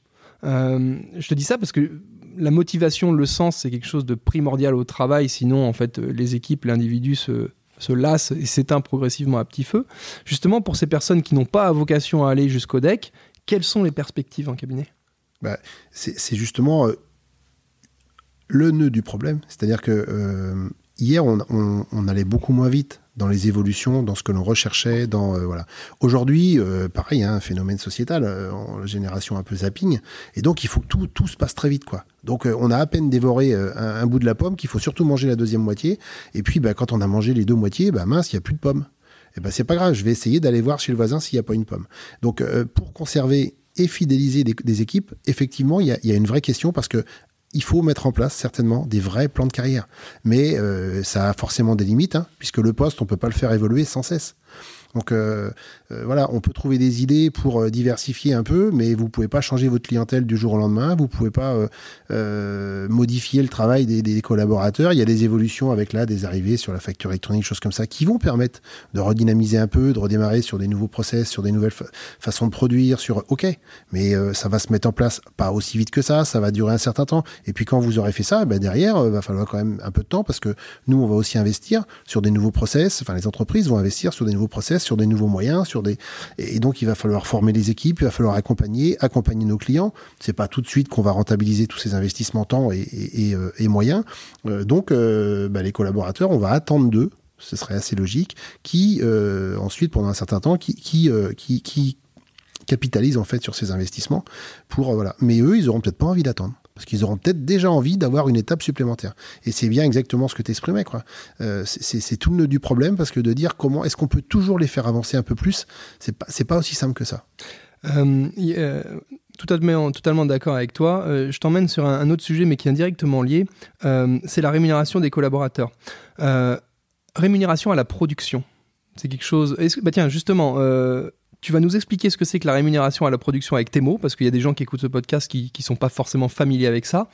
Je te dis ça parce que la motivation, le sens, c'est quelque chose de primordial au travail. Sinon, en fait, les équipes, l'individu se, se lasse et s'éteint progressivement à petit feu. Justement, pour ces personnes qui n'ont pas vocation à aller jusqu'au deck, quelles sont les perspectives en cabinet? C'est c'est justement euh, le nœud du problème. C'est-à-dire que euh, hier, on allait beaucoup moins vite dans les évolutions, dans ce que l'on recherchait. Dans euh, voilà. Aujourd'hui, euh, pareil, hein, un phénomène sociétal, euh, en- génération un peu zapping, et donc il faut que tout, tout se passe très vite, quoi. Donc euh, on a à peine dévoré euh, un, bout de la pomme qu'il faut surtout manger la deuxième moitié. Et puis, bah, quand on a mangé les deux moitiés, bah, mince, il y a plus de pommes. Et ben c'est pas grave, je vais essayer d'aller voir chez le voisin s'il n'y a pas une pomme. Donc pour conserver et fidéliser des, équipes, effectivement, il y y a une vraie question parce que il faut mettre en place certainement des vrais plans de carrière. Mais euh, ça a forcément des limites, hein, puisque le poste, on peut pas le faire évoluer sans cesse. Donc euh, euh, voilà, on peut trouver des idées pour euh, diversifier un peu, mais vous pouvez pas changer votre clientèle du jour au lendemain. Vous pouvez pas modifier le travail des, collaborateurs. Il y a des évolutions avec là des arrivées sur la facture électronique, choses comme ça, qui vont permettre de redynamiser un peu, de redémarrer sur des nouveaux process, sur des nouvelles fa- façons de produire. Sur ok, mais ça va se mettre en place pas aussi vite que ça. Ça va durer un certain temps. Et puis quand vous aurez fait ça, ben derrière, euh, va falloir quand même un peu de temps parce que nous, on va aussi investir sur des nouveaux process. Enfin, les entreprises vont investir sur des nouveaux process, sur des nouveaux moyens, sur et donc il va falloir former les équipes, il va falloir accompagner, accompagner nos clients. C'est pas tout de suite qu'on va rentabiliser tous ces investissements temps et, et, euh, moyens. Euh, donc euh, bah, les collaborateurs, on va attendre d'eux, ce serait assez logique, qui ensuite pendant un certain temps, qui qui, qui, capitalisent en fait sur ces investissements pour voilà. Mais eux, ils auront peut-être pas envie d'attendre. Parce qu'ils auront peut-être déjà envie d'avoir une étape supplémentaire. Et c'est bien exactement ce que tu exprimais. Euh, c'est- tout le nœud du problème parce que de dire comment est-ce qu'on peut toujours les faire avancer un peu plus, c'est pas, pas aussi simple que ça. Euh, euh, totalement, totalement d'accord avec toi. Euh, je t'emmène sur un, autre sujet, mais qui est indirectement lié. Euh, c'est la rémunération des collaborateurs. Rémunération à la production. C'est quelque chose. Bah tiens, justement, tu vas nous expliquer ce que c'est que la rémunération à la production avec tes mots, parce qu'il y a des gens qui écoutent ce podcast qui ne sont pas forcément familiers avec ça.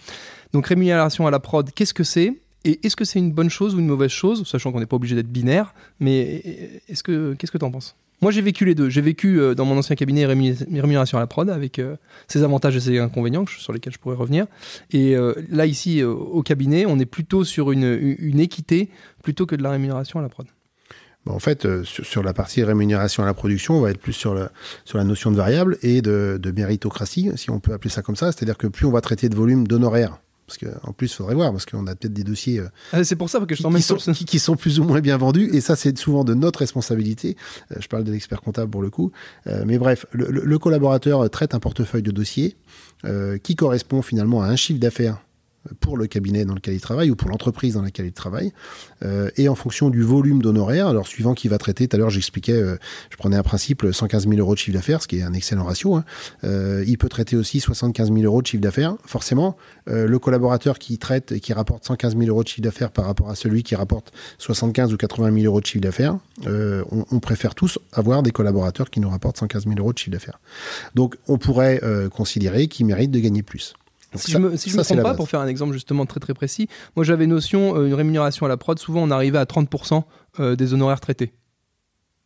Donc, rémunération à la prod, qu'est-ce que c'est? Et est-ce que c'est une bonne chose ou une mauvaise chose, sachant qu'on n'est pas obligé d'être binaire Mais est-ce que qu'est-ce que tu en penses? Moi, j'ai vécu les deux. J'ai vécu euh, dans mon ancien cabinet rémuné- rémunération à la prod avec euh, ses avantages et ses inconvénients sur lesquels je pourrais revenir. Et euh, là, ici, au cabinet, on est plutôt sur une- une équité plutôt que de la rémunération à la prod. Bon, en fait, euh, sur, la partie rémunération à la production, on va être plus sur la, sur la notion de variable et de, de méritocratie, si on peut appeler ça comme ça. C'est-à-dire que plus on va traiter de volume d'honoraires, parce qu'en plus, il faudrait voir, parce qu'on a peut-être des dossiers euh, Ah, c'est pour ça que je qui, sont, qui- qui sont plus ou moins bien vendus, et ça, c'est souvent de notre responsabilité. Euh, je parle de l'expert comptable pour le coup. Mais bref, le, collaborateur traite un portefeuille de dossiers qui correspond finalement à un chiffre d'affaires pour le cabinet dans lequel il travaille ou pour l'entreprise dans laquelle il travaille, euh, et en fonction du volume d'honoraires, alors suivant qui va traiter, tout à l'heure j'expliquais, euh, je prenais un principe, 115 000 euros de chiffre d'affaires, ce qui est un excellent ratio, hein. Euh, il peut traiter aussi 75 000 euros de chiffre d'affaires, forcément, euh, le collaborateur qui traite et qui rapporte 115 000 euros de chiffre d'affaires par rapport à celui qui rapporte 75 ou 80 000 euros de chiffre d'affaires, euh, on, on préfère tous avoir des collaborateurs qui nous rapportent 115 000 euros de chiffre d'affaires. Donc on pourrait euh, considérer qu'ils méritent de gagner plus. Si ça- je me, si je me trompe pas, pour faire un exemple justement très très précis, moi j'avais notion, euh, une rémunération à la prod, souvent on arrivait à 30% euh, des honoraires traités.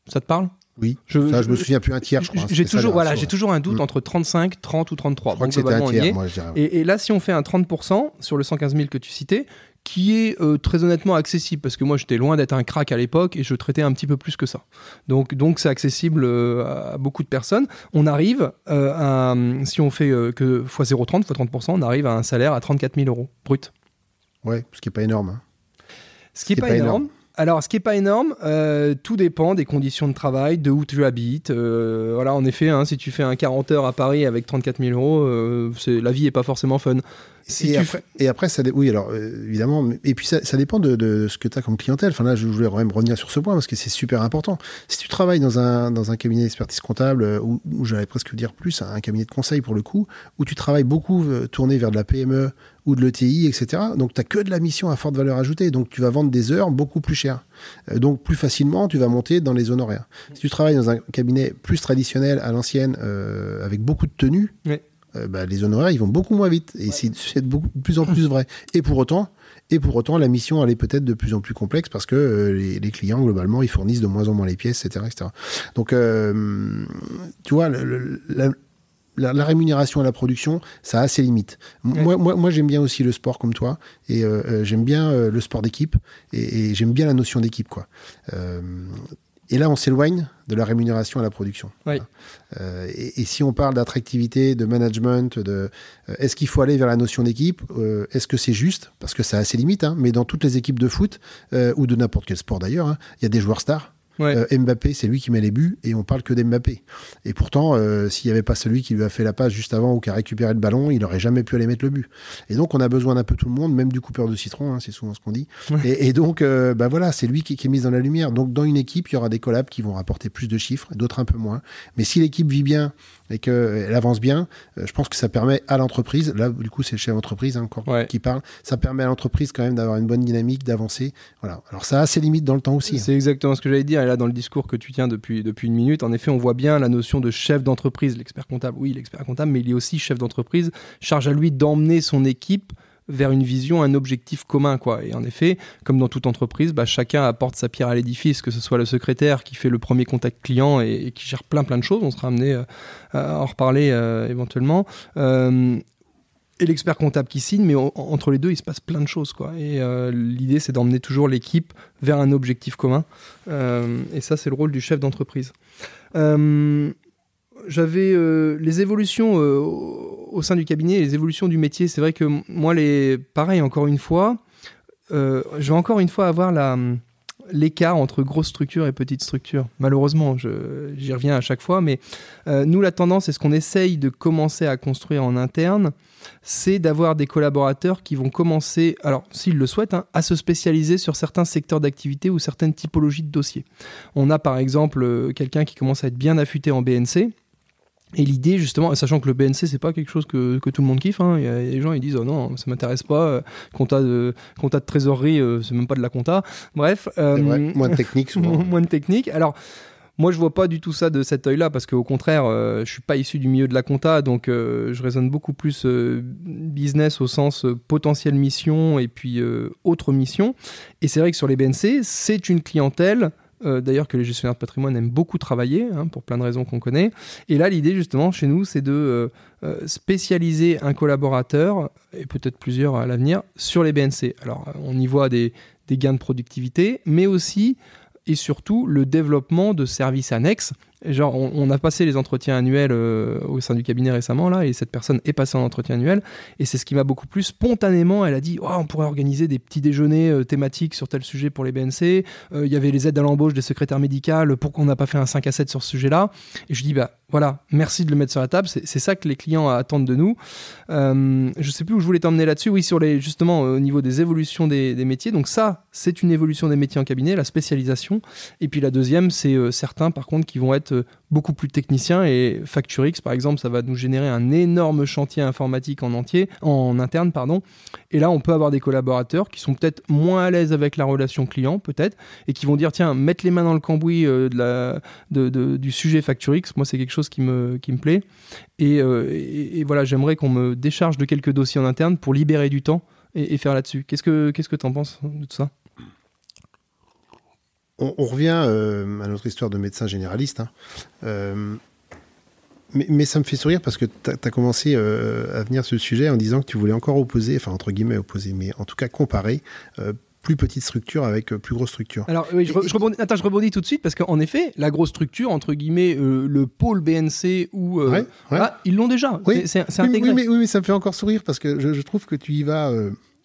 Ça te parle? Oui, je, ça, je me souviens plus un tiers, je crois. J'ai toujours, voilà, j'ai toujours un doute Mm. entre 35, 30 ou 33. Je crois Bon, que un tiers, moi, je dirais. Et, et là, si on fait un 30% sur le 115 000 que tu citais, qui est euh, très honnêtement accessible, parce que moi j'étais loin d'être un crack à l'époque et je traitais un petit peu plus que ça. Donc donc c'est accessible euh, à beaucoup de personnes. On arrive euh, à, si on fait que x 0,30, x 30%, on arrive à un salaire à 34 000 euros brut. Ouais, ce qui est pas énorme. hein. Ce qui Ce est pas énorme. énorme. Alors, ce qui est pas énorme, euh, tout dépend des conditions de travail, de où tu habites. Euh, voilà, en effet, hein, si tu fais un 40 heures à Paris avec 34 000 euros, euh, la vie est pas forcément fun. Si et, après, et après, ça, dé- oui, alors évidemment, et puis ça, ça dépend de, de ce que tu as comme clientèle. Enfin là, je voulais vraiment revenir sur ce point parce que c'est super important. Si tu travailles dans un, dans un cabinet d'expertise comptable, ou, ou j'allais presque dire plus, un cabinet de conseil pour le coup, où tu travailles beaucoup tourné vers de la PME ou de l'ETI, etc. Donc tu n'as que de la mission à forte valeur ajoutée. Donc tu vas vendre des heures beaucoup plus chères. Euh, donc plus facilement, tu vas monter dans les honoraires. Si tu travailles dans un cabinet plus traditionnel, à l'ancienne, euh, avec beaucoup de tenues, euh, bah, les honoraires ils vont beaucoup moins vite et c'est de plus en plus vrai et pour autant et pour autant la mission elle est peut-être de plus en plus complexe parce que euh, les, les clients globalement ils fournissent de moins en moins les pièces etc etc donc euh, tu vois le- le- la, la- la rémunération à la production, ça a ses limites. Ouais. Moi, moi, moi j'aime bien aussi le sport comme toi, et euh, euh, j'aime bien euh, le sport d'équipe, et, et j'aime bien la notion d'équipe, quoi. Euh, et là, on s'éloigne de la rémunération à la production. Oui. Euh, et, et si on parle d'attractivité, de management, de euh, est-ce qu'il faut aller vers la notion d'équipe Euh, Est-ce que c'est juste? Parce que ça a ses limites, hein, mais dans toutes les équipes de foot ou de n'importe quel sport d'ailleurs, hein, il y a des joueurs stars. Ouais. Euh, Mbappé, c'est lui qui met les buts et on parle que d'Mbappé. Et pourtant, euh, s'il n'y avait pas celui qui lui a fait la passe juste avant ou qui a récupéré le ballon, il n'aurait jamais pu aller mettre le but. Et donc, on a besoin d'un peu tout le monde, même du coupeur de citron, hein, c'est souvent ce qu'on dit. Ouais. Et, et donc, euh, bah voilà, c'est lui qui, qui est mis dans la lumière. Donc, dans une équipe, il y aura des collabs qui vont rapporter plus de chiffres, d'autres un peu moins. Mais si l'équipe vit bien et qu'elle avance bien, euh, je pense que ça permet à l'entreprise, là, du coup, c'est le chef d'entreprise hein, encore Ouais. qui parle, ça permet à l'entreprise quand même d'avoir une bonne dynamique, d'avancer. Voilà. Alors, ça a ses limites dans le temps aussi. hein. C'est exactement ce que j'allais dire. Et là, dans le discours que tu tiens depuis, depuis une minute, en effet, on voit bien la notion de chef d'entreprise. L'expert comptable, oui, l'expert comptable, mais il est aussi chef d'entreprise. Charge à lui d'emmener son équipe vers une vision, un objectif commun. Quoi. Et en effet, comme dans toute entreprise, bah, chacun apporte sa pierre à l'édifice, que ce soit le secrétaire qui fait le premier contact client et, qui gère plein plein de choses. On sera amené euh, à en reparler euh, éventuellement. Euh, et l'expert comptable qui signe, mais en- entre les deux, il se passe plein de choses. Quoi. Et l'idée, c'est d'emmener toujours l'équipe vers un objectif commun. Et ça, c'est le rôle du chef d'entreprise. J'avais les évolutions au sein du cabinet, les évolutions du métier. C'est vrai que moi, les, pareil, encore une fois, euh, je vais encore une fois avoir l'écart entre grosse structure et petite structure. Malheureusement, j'y reviens à chaque fois, mais euh, nous, la tendance, et ce qu'on essaye de commencer à construire en interne, c'est d'avoir des collaborateurs qui vont commencer, alors s'ils le souhaitent, hein, à se spécialiser sur certains secteurs d'activité ou certaines typologies de dossiers. On a par exemple euh, quelqu'un qui commence à être bien affûté en BNC. Et l'idée, justement, sachant que le BNC, c'est pas quelque chose que, que tout le monde kiffe, hein. il y a des gens ils disent oh non, ça m'intéresse pas, euh, compta, de, compta de trésorerie, euh, c'est même pas de la compta. Bref, euh, vrai, moins de technique souvent. moins de technique. Alors, moi, je vois pas du tout ça de cet œil-là, parce qu'au contraire, euh, je suis pas issu du milieu de la compta, donc euh, je raisonne beaucoup plus euh, business au sens potentielle mission et puis autre mission. Et c'est vrai que sur les BNC, c'est une clientèle. Euh, D'ailleurs, que les gestionnaires de patrimoine aiment beaucoup travailler, hein, pour plein de raisons qu'on connaît. Et là, l'idée, justement, chez nous, c'est de euh, euh, spécialiser un collaborateur, et peut-être plusieurs à l'avenir, sur les BNC. Alors, on y voit des gains de productivité, mais aussi et surtout le développement de services annexes. Genre, on, a passé les entretiens annuels euh, au sein du cabinet récemment, là, et cette personne est passée en entretien annuel, et c'est ce qui m'a beaucoup plu. Spontanément, elle a dit, Oh, on pourrait organiser des petits déjeuners euh, thématiques sur tel sujet pour les BNC. Euh, Il y avait les aides à l'embauche des secrétaires médicales, pourquoi on n'a pas fait un 5 à 7 sur ce sujet-là? Et je dis, bah voilà, merci de le mettre sur la table, c'est ça que les clients attendent de nous. Euh, je sais plus où je voulais t'emmener là-dessus, oui, sur les, justement, euh, au niveau des évolutions des, métiers. Donc ça, c'est une évolution des métiers en cabinet, la spécialisation. Et puis la deuxième, c'est euh, certains, par contre, qui vont être beaucoup plus techniciens. Et Facturix, par exemple, ça va nous générer un énorme chantier informatique en entier, en interne, pardon. Et là, on peut avoir des collaborateurs qui sont peut-être moins à l'aise avec la relation client, peut-être, et qui vont dire, tiens, mettre les mains dans le cambouis de, de- du sujet Facturix, moi, c'est quelque chose qui me, qui me plaît. Et, euh, et- et voilà, j'aimerais qu'on me décharge de quelques dossiers en interne pour libérer du temps et, faire là-dessus. Qu'est-ce que qu'est-ce que t'en penses de tout ça? On, revient euh, à notre histoire de médecin généraliste. hein. Euh, mais, mais ça me fait sourire parce que tu as, commencé à venir sur le sujet en disant que tu voulais encore opposer, enfin entre guillemets opposer, mais en tout cas comparer plus petite structure avec euh, plus grosse structure. Alors oui, je, re- je rebondis, attends, je rebondis tout de suite parce qu'en effet, la grosse structure entre guillemets, euh, le pôle BNC ou euh, Ouais, ouais. ah, ils l'ont déjà. Oui. C'est- intégré. mais, oui, mais ça me fait encore sourire parce que je, je trouve que tu y vas,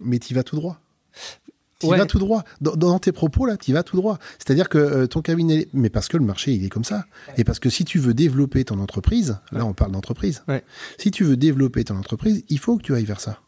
mais tu y vas tout droit. Tu Ouais. vas tout droit. Dans, dans tes propos, là, tu vas tout droit. C'est-à-dire que euh, ton cabinet. Mais parce que le marché, il est comme ça. Et parce que si tu veux développer ton entreprise, là, on parle d'entreprise. Si tu veux développer ton entreprise, il faut que tu ailles vers ça.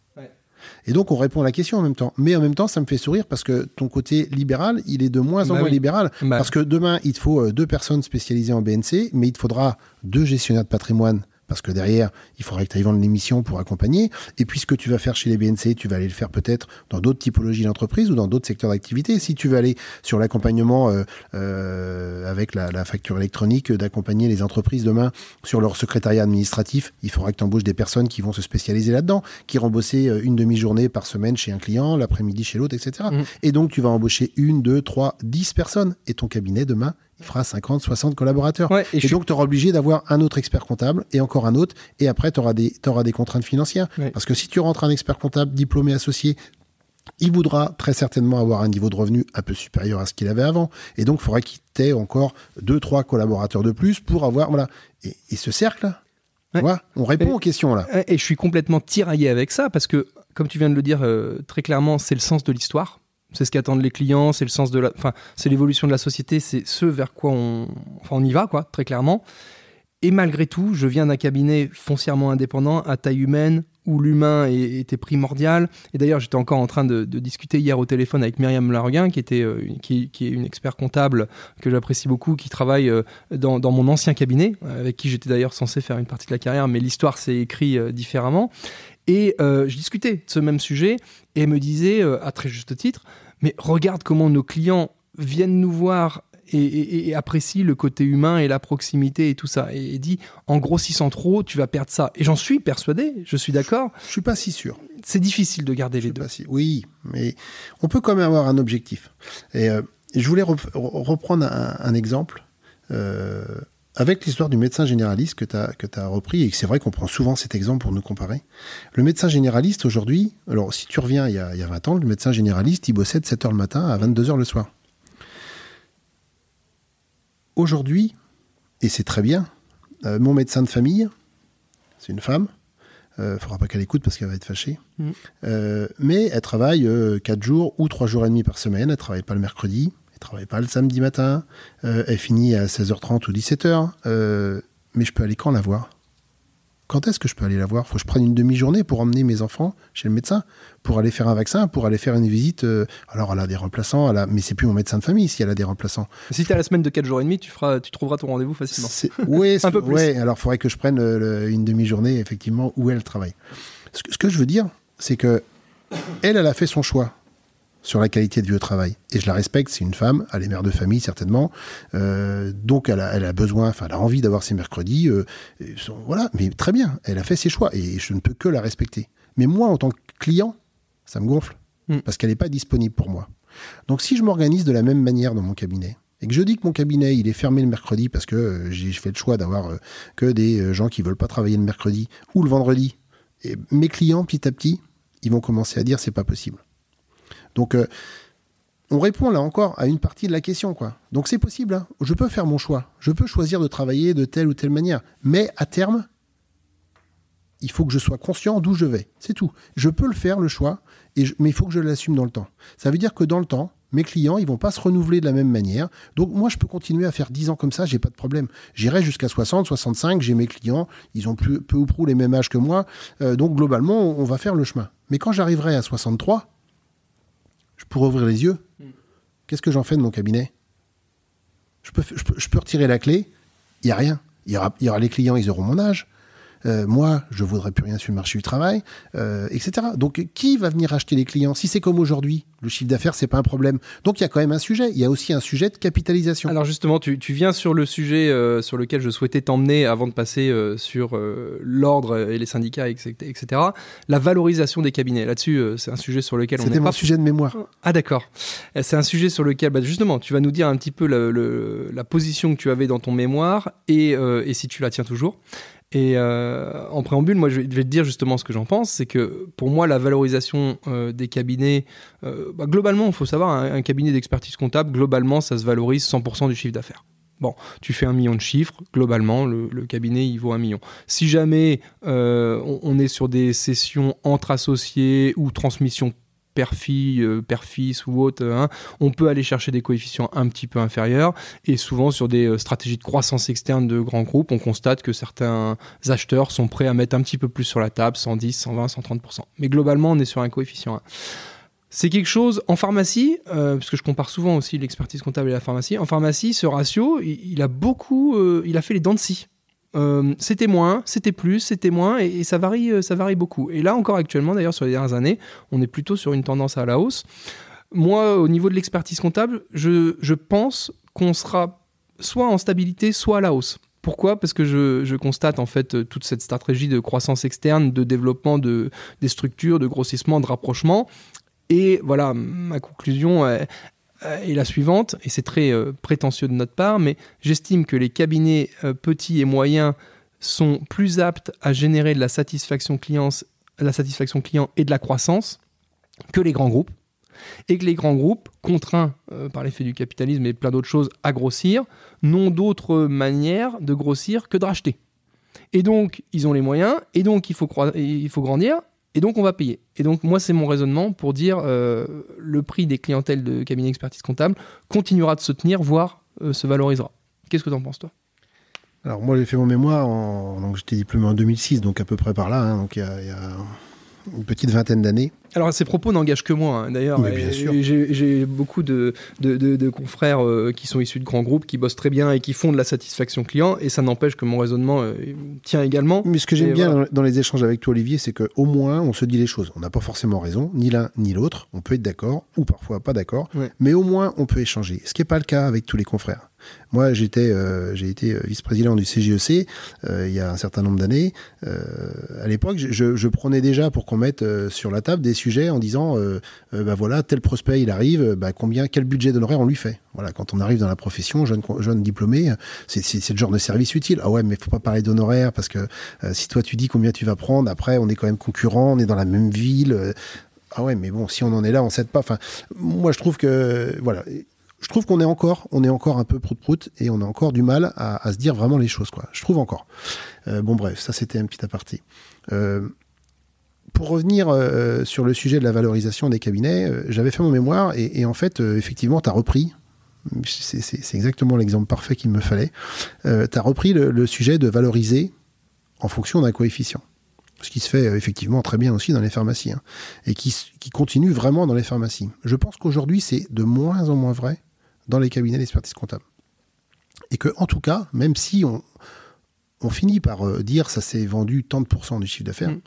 Et donc, on répond à la question en même temps. Mais en même temps, ça me fait sourire parce que ton côté libéral, il est de moins en Bah moins libéral. Bah, Parce que demain, il te faut euh, deux personnes spécialisées en BNC, mais il te faudra deux gestionnaires de patrimoine. Parce que derrière, il faudra que tu ailles vendre l'émission pour accompagner. Et puis, ce que tu vas faire chez les BNC, tu vas aller le faire peut-être dans d'autres typologies d'entreprise ou dans d'autres secteurs d'activité. Si tu veux aller sur l'accompagnement euh, euh, avec la, la facture électronique, d'accompagner les entreprises demain sur leur secrétariat administratif, il faudra que tu embauches des personnes qui vont se spécialiser là-dedans, qui iront bosser euh, une demi-journée par semaine chez un client, l'après-midi chez l'autre, etc. Mhm. Et donc, tu vas embaucher une, deux, trois, dix personnes. Et ton cabinet, demain, il fera 50, 60 collaborateurs. ouais, et donc, tu auras obligé d'avoir un autre expert comptable et encore un autre. Et après, tu auras, des des contraintes financières. Ouais. Parce que si tu rentres un expert comptable diplômé associé, il voudra très certainement avoir un niveau de revenu un peu supérieur à ce qu'il avait avant. Et donc, il faudra qu'il t'ait encore deux, trois collaborateurs de plus pour avoir. Voilà. Et, et ce Ouais. vois, on répond Et- aux questions là. Et je suis complètement tiraillé avec ça parce que, comme tu viens de le dire euh, très clairement, c'est le sens de l'histoire. C'est ce qu'attendent les clients, c'est le sens de la, enfin, c'est l'évolution de la société, c'est ce vers quoi on, enfin, on y va, quoi, très clairement. Et malgré tout, je viens d'un cabinet foncièrement indépendant, à taille humaine, où l'humain était primordial. Et d'ailleurs, j'étais encore en train de, discuter hier au téléphone avec Myriam Lareguin, qui, était, euh, qui, est une expert comptable que j'apprécie beaucoup, qui travaille euh, dans, mon ancien cabinet, avec qui j'étais d'ailleurs censé faire une partie de la carrière, mais l'histoire s'est écrite euh, différemment. Et euh, je discutais de ce même sujet et elle me disait, euh, à très juste titre, mais regarde comment nos clients viennent nous voir et, et- et apprécient le côté humain et la proximité et tout ça. Et, et dit, en grossissant trop, tu vas perdre ça. Et j'en suis persuadé, je suis d'accord. Je suis pas si sûr. C'est difficile de garder Je les deux. pas si- Oui, mais on peut quand même avoir un objectif. Et euh, je voulais rep- re- reprendre un, un exemple euh, avec l'histoire du médecin généraliste que tu as, repris, et c'est vrai qu'on prend souvent cet exemple pour nous comparer. Le médecin généraliste, aujourd'hui, alors si tu reviens il y, a, il y a 20 ans, le médecin généraliste, il bossait de 7h le matin à 22h le soir. Aujourd'hui, et c'est très bien, euh, mon médecin de famille, c'est une femme, il ne faudra pas qu'elle écoute parce qu'elle va être fâchée. Mhm. Euh, mais elle travaille 4 jours ou 3 jours et demi par semaine. Elle travaille pas le mercredi, elle travaille pas le samedi matin. Euh, elle finit à 16h30 ou 17h. Euh, mais je peux aller quand la voir? Quand est-ce que je peux aller la voir? Faut que je prenne une demi-journée pour emmener mes enfants chez le médecin, pour aller faire un vaccin, pour aller faire une visite. euh, alors elle a des remplaçants, elle a... mais c'est plus mon médecin de famille si elle a des remplaçants. Si tu as la semaine de 4 jours et demi, tu, feras, tu trouveras ton rendez-vous facilement. Ouais, Un peu plus. Ouais, alors il faudrait que je prenne le- une demi-journée, effectivement, où elle travaille. Ce que, ce que je veux dire, c'est que elle, elle a fait son choix sur la qualité de vie au travail. Et je la respecte, c'est une femme, elle est mère de famille, certainement. Euh, donc elle a, elle a besoin, enfin, elle a envie d'avoir ses mercredis. euh, son- voilà, mais très bien, elle a fait ses choix et je ne peux que la respecter. Mais moi, en tant que client, ça me gonfle. Mm. Parce qu'elle n'est pas disponible pour moi. Donc si je m'organise de la même manière dans mon cabinet, et que je dis que mon cabinet il est fermé le mercredi parce que euh, j'ai fait le choix d'avoir que des gens qui veulent pas travailler le mercredi ou le vendredi, et mes clients petit à petit, ils vont commencer à dire c'est pas possible. Donc euh, on répond là encore à une partie de la question. Donc c'est possible, hein. je peux faire mon choix, je peux choisir de travailler de telle ou telle manière, mais à terme il faut que je sois conscient d'où je vais. C'est tout. Je peux le faire, le choix, mais il faut que je l'assume dans le temps. Ça veut dire que dans le temps, mes clients, ils vont pas se renouveler de la même manière. Donc moi, je peux continuer à faire 10 ans comme ça, j'ai pas de problème. J'irai jusqu'à 60, 65, j'ai mes clients, ils ont plus, peu ou prou les mêmes âges que moi. Euh, donc globalement, on va faire le chemin. Mais quand j'arriverai à 63, pourrai ouvrir les yeux. Qu'est-ce que j'en fais de mon cabinet? Je peux, je, peux, je peux retirer la clé, il n'y a rien. Il y, aura, il y aura les clients, ils auront mon âge. Euh, moi, je ne voudrais plus rien sur le marché du travail, euh, etc. Donc, qui va venir acheter les clients? Si c'est comme aujourd'hui, le chiffre d'affaires, c'est pas un problème. Donc, il y a quand même un sujet. Il y a aussi un sujet de capitalisation. Alors justement, tu, tu viens sur le sujet euh, sur lequel je souhaitais t'emmener avant de passer sur l'ordre et les syndicats, etc. etc. La valorisation des cabinets. Là-dessus, c'est un sujet sur lequel on C'était mon pas... sujet de mémoire. Ah d'accord. C'est un sujet sur lequel, bah, justement, tu vas nous dire un petit peu le- la position que tu avais dans ton mémoire et, et si tu la tiens toujours. Et euh, en préambule, moi, je vais, te dire justement ce que j'en pense. C'est que pour moi, la valorisation euh, des cabinets, euh, bah, globalement, il faut savoir, un, cabinet d'expertise comptable, globalement, ça se valorise 100% du chiffre d'affaires. Bon, tu fais un million de chiffres, globalement, le, cabinet, il vaut un million. Si jamais on, on est sur des sessions entre associés ou transmission père-fille, euh, ou autre, hein, on peut aller chercher des coefficients un petit peu inférieurs. Et souvent, sur des euh, stratégies de croissance externe de grands groupes, on constate que certains acheteurs sont prêts à mettre un petit peu plus sur la table, 110, 120, 130%. Mais globalement, on est sur un coefficient 1. C'est quelque chose en pharmacie, euh, parce que je compare souvent aussi l'expertise comptable et la pharmacie. En pharmacie, ce ratio, il, a beaucoup, il a fait les dents de scie. Euh, c'était moins, c'était plus, c'était moins, et, ça varie, euh, ça varie beaucoup. Et là encore actuellement, d'ailleurs sur les dernières années, on est plutôt sur une tendance à la hausse. Moi, au niveau de l'expertise comptable, je, je pense qu'on sera soit en stabilité, soit à la hausse. Pourquoi? Parce que je, je constate en fait toute cette stratégie de croissance externe, de développement de, des structures, de grossissement, de rapprochement. Et voilà, ma conclusion est, est la suivante, et c'est très euh, prétentieux de notre part, mais j'estime que les cabinets euh, petits et moyens sont plus aptes à générer de la satisfaction client, et de la croissance que les grands groupes, et que les grands groupes, contraints euh, par l'effet du capitalisme et plein d'autres choses à grossir, n'ont d'autre manière de grossir que de racheter. Et donc, ils ont les moyens, et donc il faut, il faut grandir, et donc on va payer. Et donc moi, c'est mon raisonnement pour dire euh, le prix des clientèles de cabinet expertise comptable continuera de se tenir, voire euh, se valorisera. Qu'est-ce que tu en penses, toi? Alors moi j'ai fait mon mémoire, en... j'étais diplômé en 2006, donc à peu près par là, hein, donc il y a une petite vingtaine d'années. Alors, ces propos n'engagent que moi, hein, d'ailleurs. Et J'ai beaucoup de, de- de- de confrères euh, qui sont issus de grands groupes, qui bossent très bien et qui font de la satisfaction client, et ça n'empêche que mon raisonnement euh, tient également. Mais ce que j'aime bien voilà. dans- dans les échanges avec toi Olivier, c'est qu'au moins on se dit les choses. On n'a pas forcément raison, ni l'un ni l'autre. On peut être d'accord ou parfois pas d'accord, Ouais. mais au moins on peut échanger. Ce qui n'est pas le cas avec tous les confrères. Moi, euh, j'ai été euh, vice-président du CGEC euh, il y a un certain nombre d'années. Euh, à l'époque, je, prenais déjà pour qu'on mette sur la table des sujets en disant, bah voilà, tel prospect il arrive, bah combien, quel budget d'honoraires on lui fait? Voilà, quand on arrive dans la profession, jeune, diplômé, c'est, le genre de service utile. Ah ouais, mais faut pas parler d'honoraires parce que si toi tu dis combien tu vas prendre, après on est quand même concurrent, on est dans la même ville. ah ouais, mais bon, si on en est là, on s'aide pas. Enfin, moi je trouve que voilà, je trouve qu'on est encore, on est encore un peu prout prout et on a encore du mal à, se dire vraiment les choses quoi. Je trouve encore. Euh, bon bref, ça c'était un petit aparté. Euh, pour revenir euh, sur le sujet de la valorisation des cabinets, j'avais fait mon mémoire et, en fait, effectivement, tu as repris. C'est exactement l'exemple parfait qu'il me fallait. tu as repris le, sujet de valoriser en fonction d'un coefficient. Ce qui se fait effectivement très bien aussi dans les pharmacies hein, et qui continue vraiment dans les pharmacies. Je pense qu'aujourd'hui, c'est de moins en moins vrai dans les cabinets d'expertise comptable. Et que, en tout cas, même si on, on finit par euh, dire ça s'est vendu tant de pourcents du chiffre d'affaires, Mm.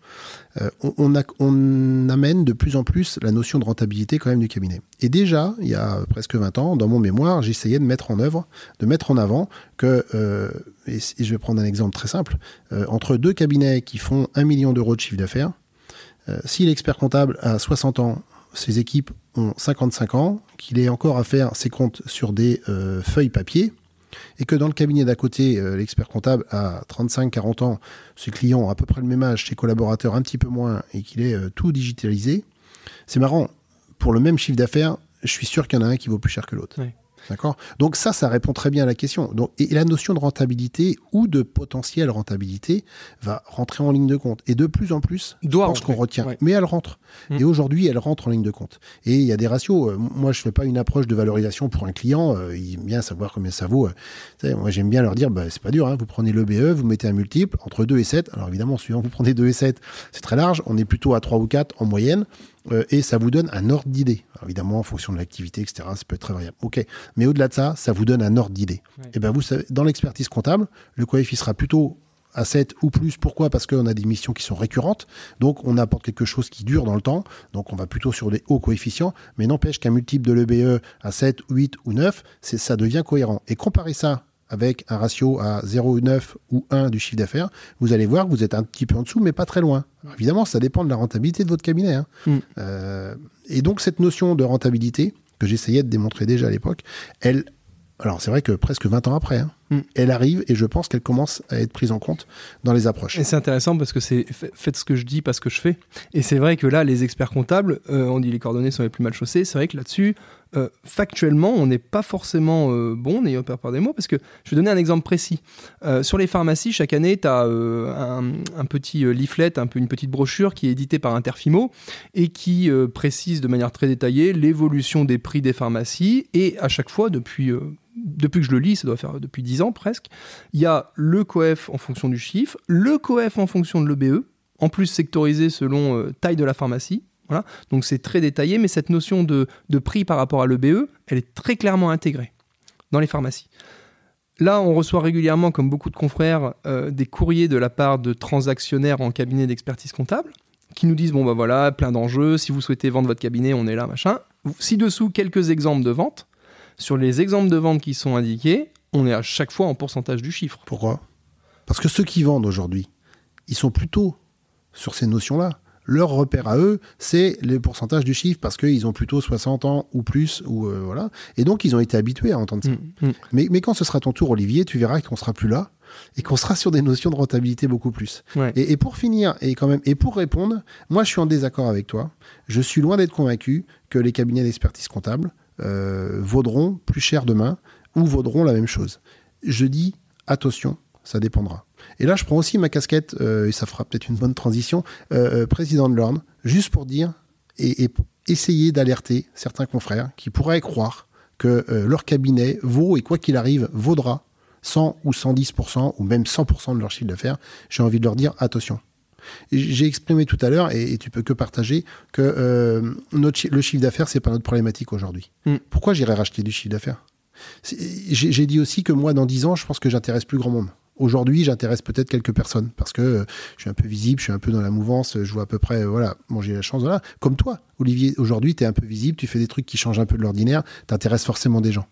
euh, on, on a- on amène de plus en plus la notion de rentabilité quand même du cabinet. Et déjà, il y a presque 20 ans, dans mon mémoire, j'essayais de mettre en œuvre, de mettre en avant que, euh, et, et je vais prendre un exemple très simple, euh, entre deux cabinets qui font 1 million d'euros de chiffre d'affaires, si l'expert comptable a 60 ans, ses équipes ont 55 ans, qu'il ait encore à faire ses comptes sur des euh, feuilles papier, et que dans le cabinet d'à côté, euh, l'expert comptable a 35-40 ans, ses clients ont à peu près le même âge, ses collaborateurs un petit peu moins, et qu'il est euh, tout digitalisé, c'est marrant. Pour le même chiffre d'affaires, je suis sûr qu'il y en a un qui vaut plus cher que l'autre. D'accord? Donc ça, ça répond très bien à la question. Donc, et la notion de rentabilité ou de potentielle rentabilité va rentrer en ligne de compte. Et de plus en plus, Doit je pense qu'on retient. ouais. Mais elle rentre. Mm. Et aujourd'hui, elle rentre en ligne de compte. Et il y a des ratios. Euh, Moi, je fais pas une approche de valorisation pour un client. Euh, il aime bien savoir combien ça vaut. Euh, moi, j'aime bien leur dire, bah, c'est pas dur. hein. Vous prenez l'EBE, vous mettez un multiple entre 2 et 7. Alors évidemment, suivant vous prenez 2 et 7, c'est très large. On est plutôt à 3 ou 4 en moyenne. Euh, et ça vous donne un ordre d'idée. Évidemment, en fonction de l'activité, etc., ça peut être très variable. OK. Mais au-delà de ça, ça vous donne un ordre d'idée. Ouais. Et ben vous savez, dans l'expertise comptable, le coefficient sera plutôt à 7 ou plus. Pourquoi? Parce qu'on a des missions qui sont récurrentes. Donc, on apporte quelque chose qui dure dans le temps. Donc, on va plutôt sur des hauts coefficients. Mais n'empêche qu'un multiple de l'EBE à 7, 8 ou 9, c'est, ça devient cohérent. Et comparez ça avec un ratio à 0,9 ou 1 du chiffre d'affaires, vous allez voir que vous êtes un petit peu en dessous, mais pas très loin. Alors, évidemment, ça dépend de la rentabilité de votre cabinet. hein. Mm. Euh, et donc, cette notion de rentabilité, que j'essayais de démontrer déjà à l'époque, elle, alors c'est vrai que presque 20 ans après, hein, Mm. Elle arrive et je pense qu'elle commence à être prise en compte dans les approches. Et c'est intéressant parce que c'est faites ce que je dis, pas ce que je fais. Et c'est vrai que là, les experts comptables, euh, on dit les coordonnées sont les plus mal chaussées. C'est vrai que là-dessus, euh, factuellement, on n'est pas forcément euh, bon, n'ayant peur par des mots, parce que je vais donner un exemple précis. sur les pharmacies, chaque année, tu as un, petit leaflet, une petite brochure qui est éditée par Interfimo et qui précise de manière très détaillée l'évolution des prix des pharmacies. Et à chaque fois, depuis depuis que je le lis, ça doit faire depuis 10 ans presque, il y a le coef en fonction du chiffre, le coef en fonction de l'EBE, en plus sectorisé selon euh, taille de la pharmacie. Voilà. Donc c'est très détaillé, mais cette notion de, prix par rapport à l'EBE, elle est très clairement intégrée dans les pharmacies. Là, on reçoit régulièrement, comme beaucoup de confrères, euh, des courriers de la part de transactionnaires en cabinet d'expertise comptable qui nous disent bon bah voilà, plein d'enjeux, si vous souhaitez vendre votre cabinet, on est là, machin. Ci-dessous, quelques exemples de ventes sur les exemples de vente qui sont indiqués, on est à chaque fois en pourcentage du chiffre. Pourquoi? Parce que ceux qui vendent aujourd'hui, ils sont plutôt sur ces notions-là. Leur repère à eux, c'est le pourcentage du chiffre parce qu'ils ont plutôt 60 ans ou plus, ou euh, voilà. Et donc ils ont été habitués à entendre ça. Mm, mm. Mais, mais, quand ce sera ton tour, Olivier, tu verras qu'on sera plus là et qu'on sera sur des notions de rentabilité beaucoup plus. Et, et, pour finir, et quand même, et pour répondre, moi je suis en désaccord avec toi. Je suis loin d'être convaincu que les cabinets d'expertise comptable euh, vaudront plus cher demain ou vaudront la même chose. Je dis attention, ça dépendra. Et là, je prends aussi ma casquette, euh, et ça fera peut-être une bonne transition, euh, président de l'Orne, juste pour dire et, essayer d'alerter certains confrères qui pourraient croire que leur cabinet vaut, et quoi qu'il arrive, vaudra 100 ou 110% ou même 100% de leur chiffre d'affaires. J'ai envie de leur dire attention. J'ai exprimé tout à l'heure, et, tu peux que partager, que euh, notre, le chiffre d'affaires, c'est pas notre problématique aujourd'hui. Mm. Pourquoi j'irais racheter du chiffre d'affaires? J'ai dit aussi que moi, dans 10 ans, je pense que j'intéresse plus grand monde. Aujourd'hui, j'intéresse peut-être quelques personnes parce que euh, je suis un peu visible, je suis un peu dans la mouvance, je vois à peu près, voilà, bon, j'ai la chance, voilà. Comme toi, Olivier, aujourd'hui, tu es un peu visible, tu fais des trucs qui changent un peu de l'ordinaire, tu intéresses forcément des gens.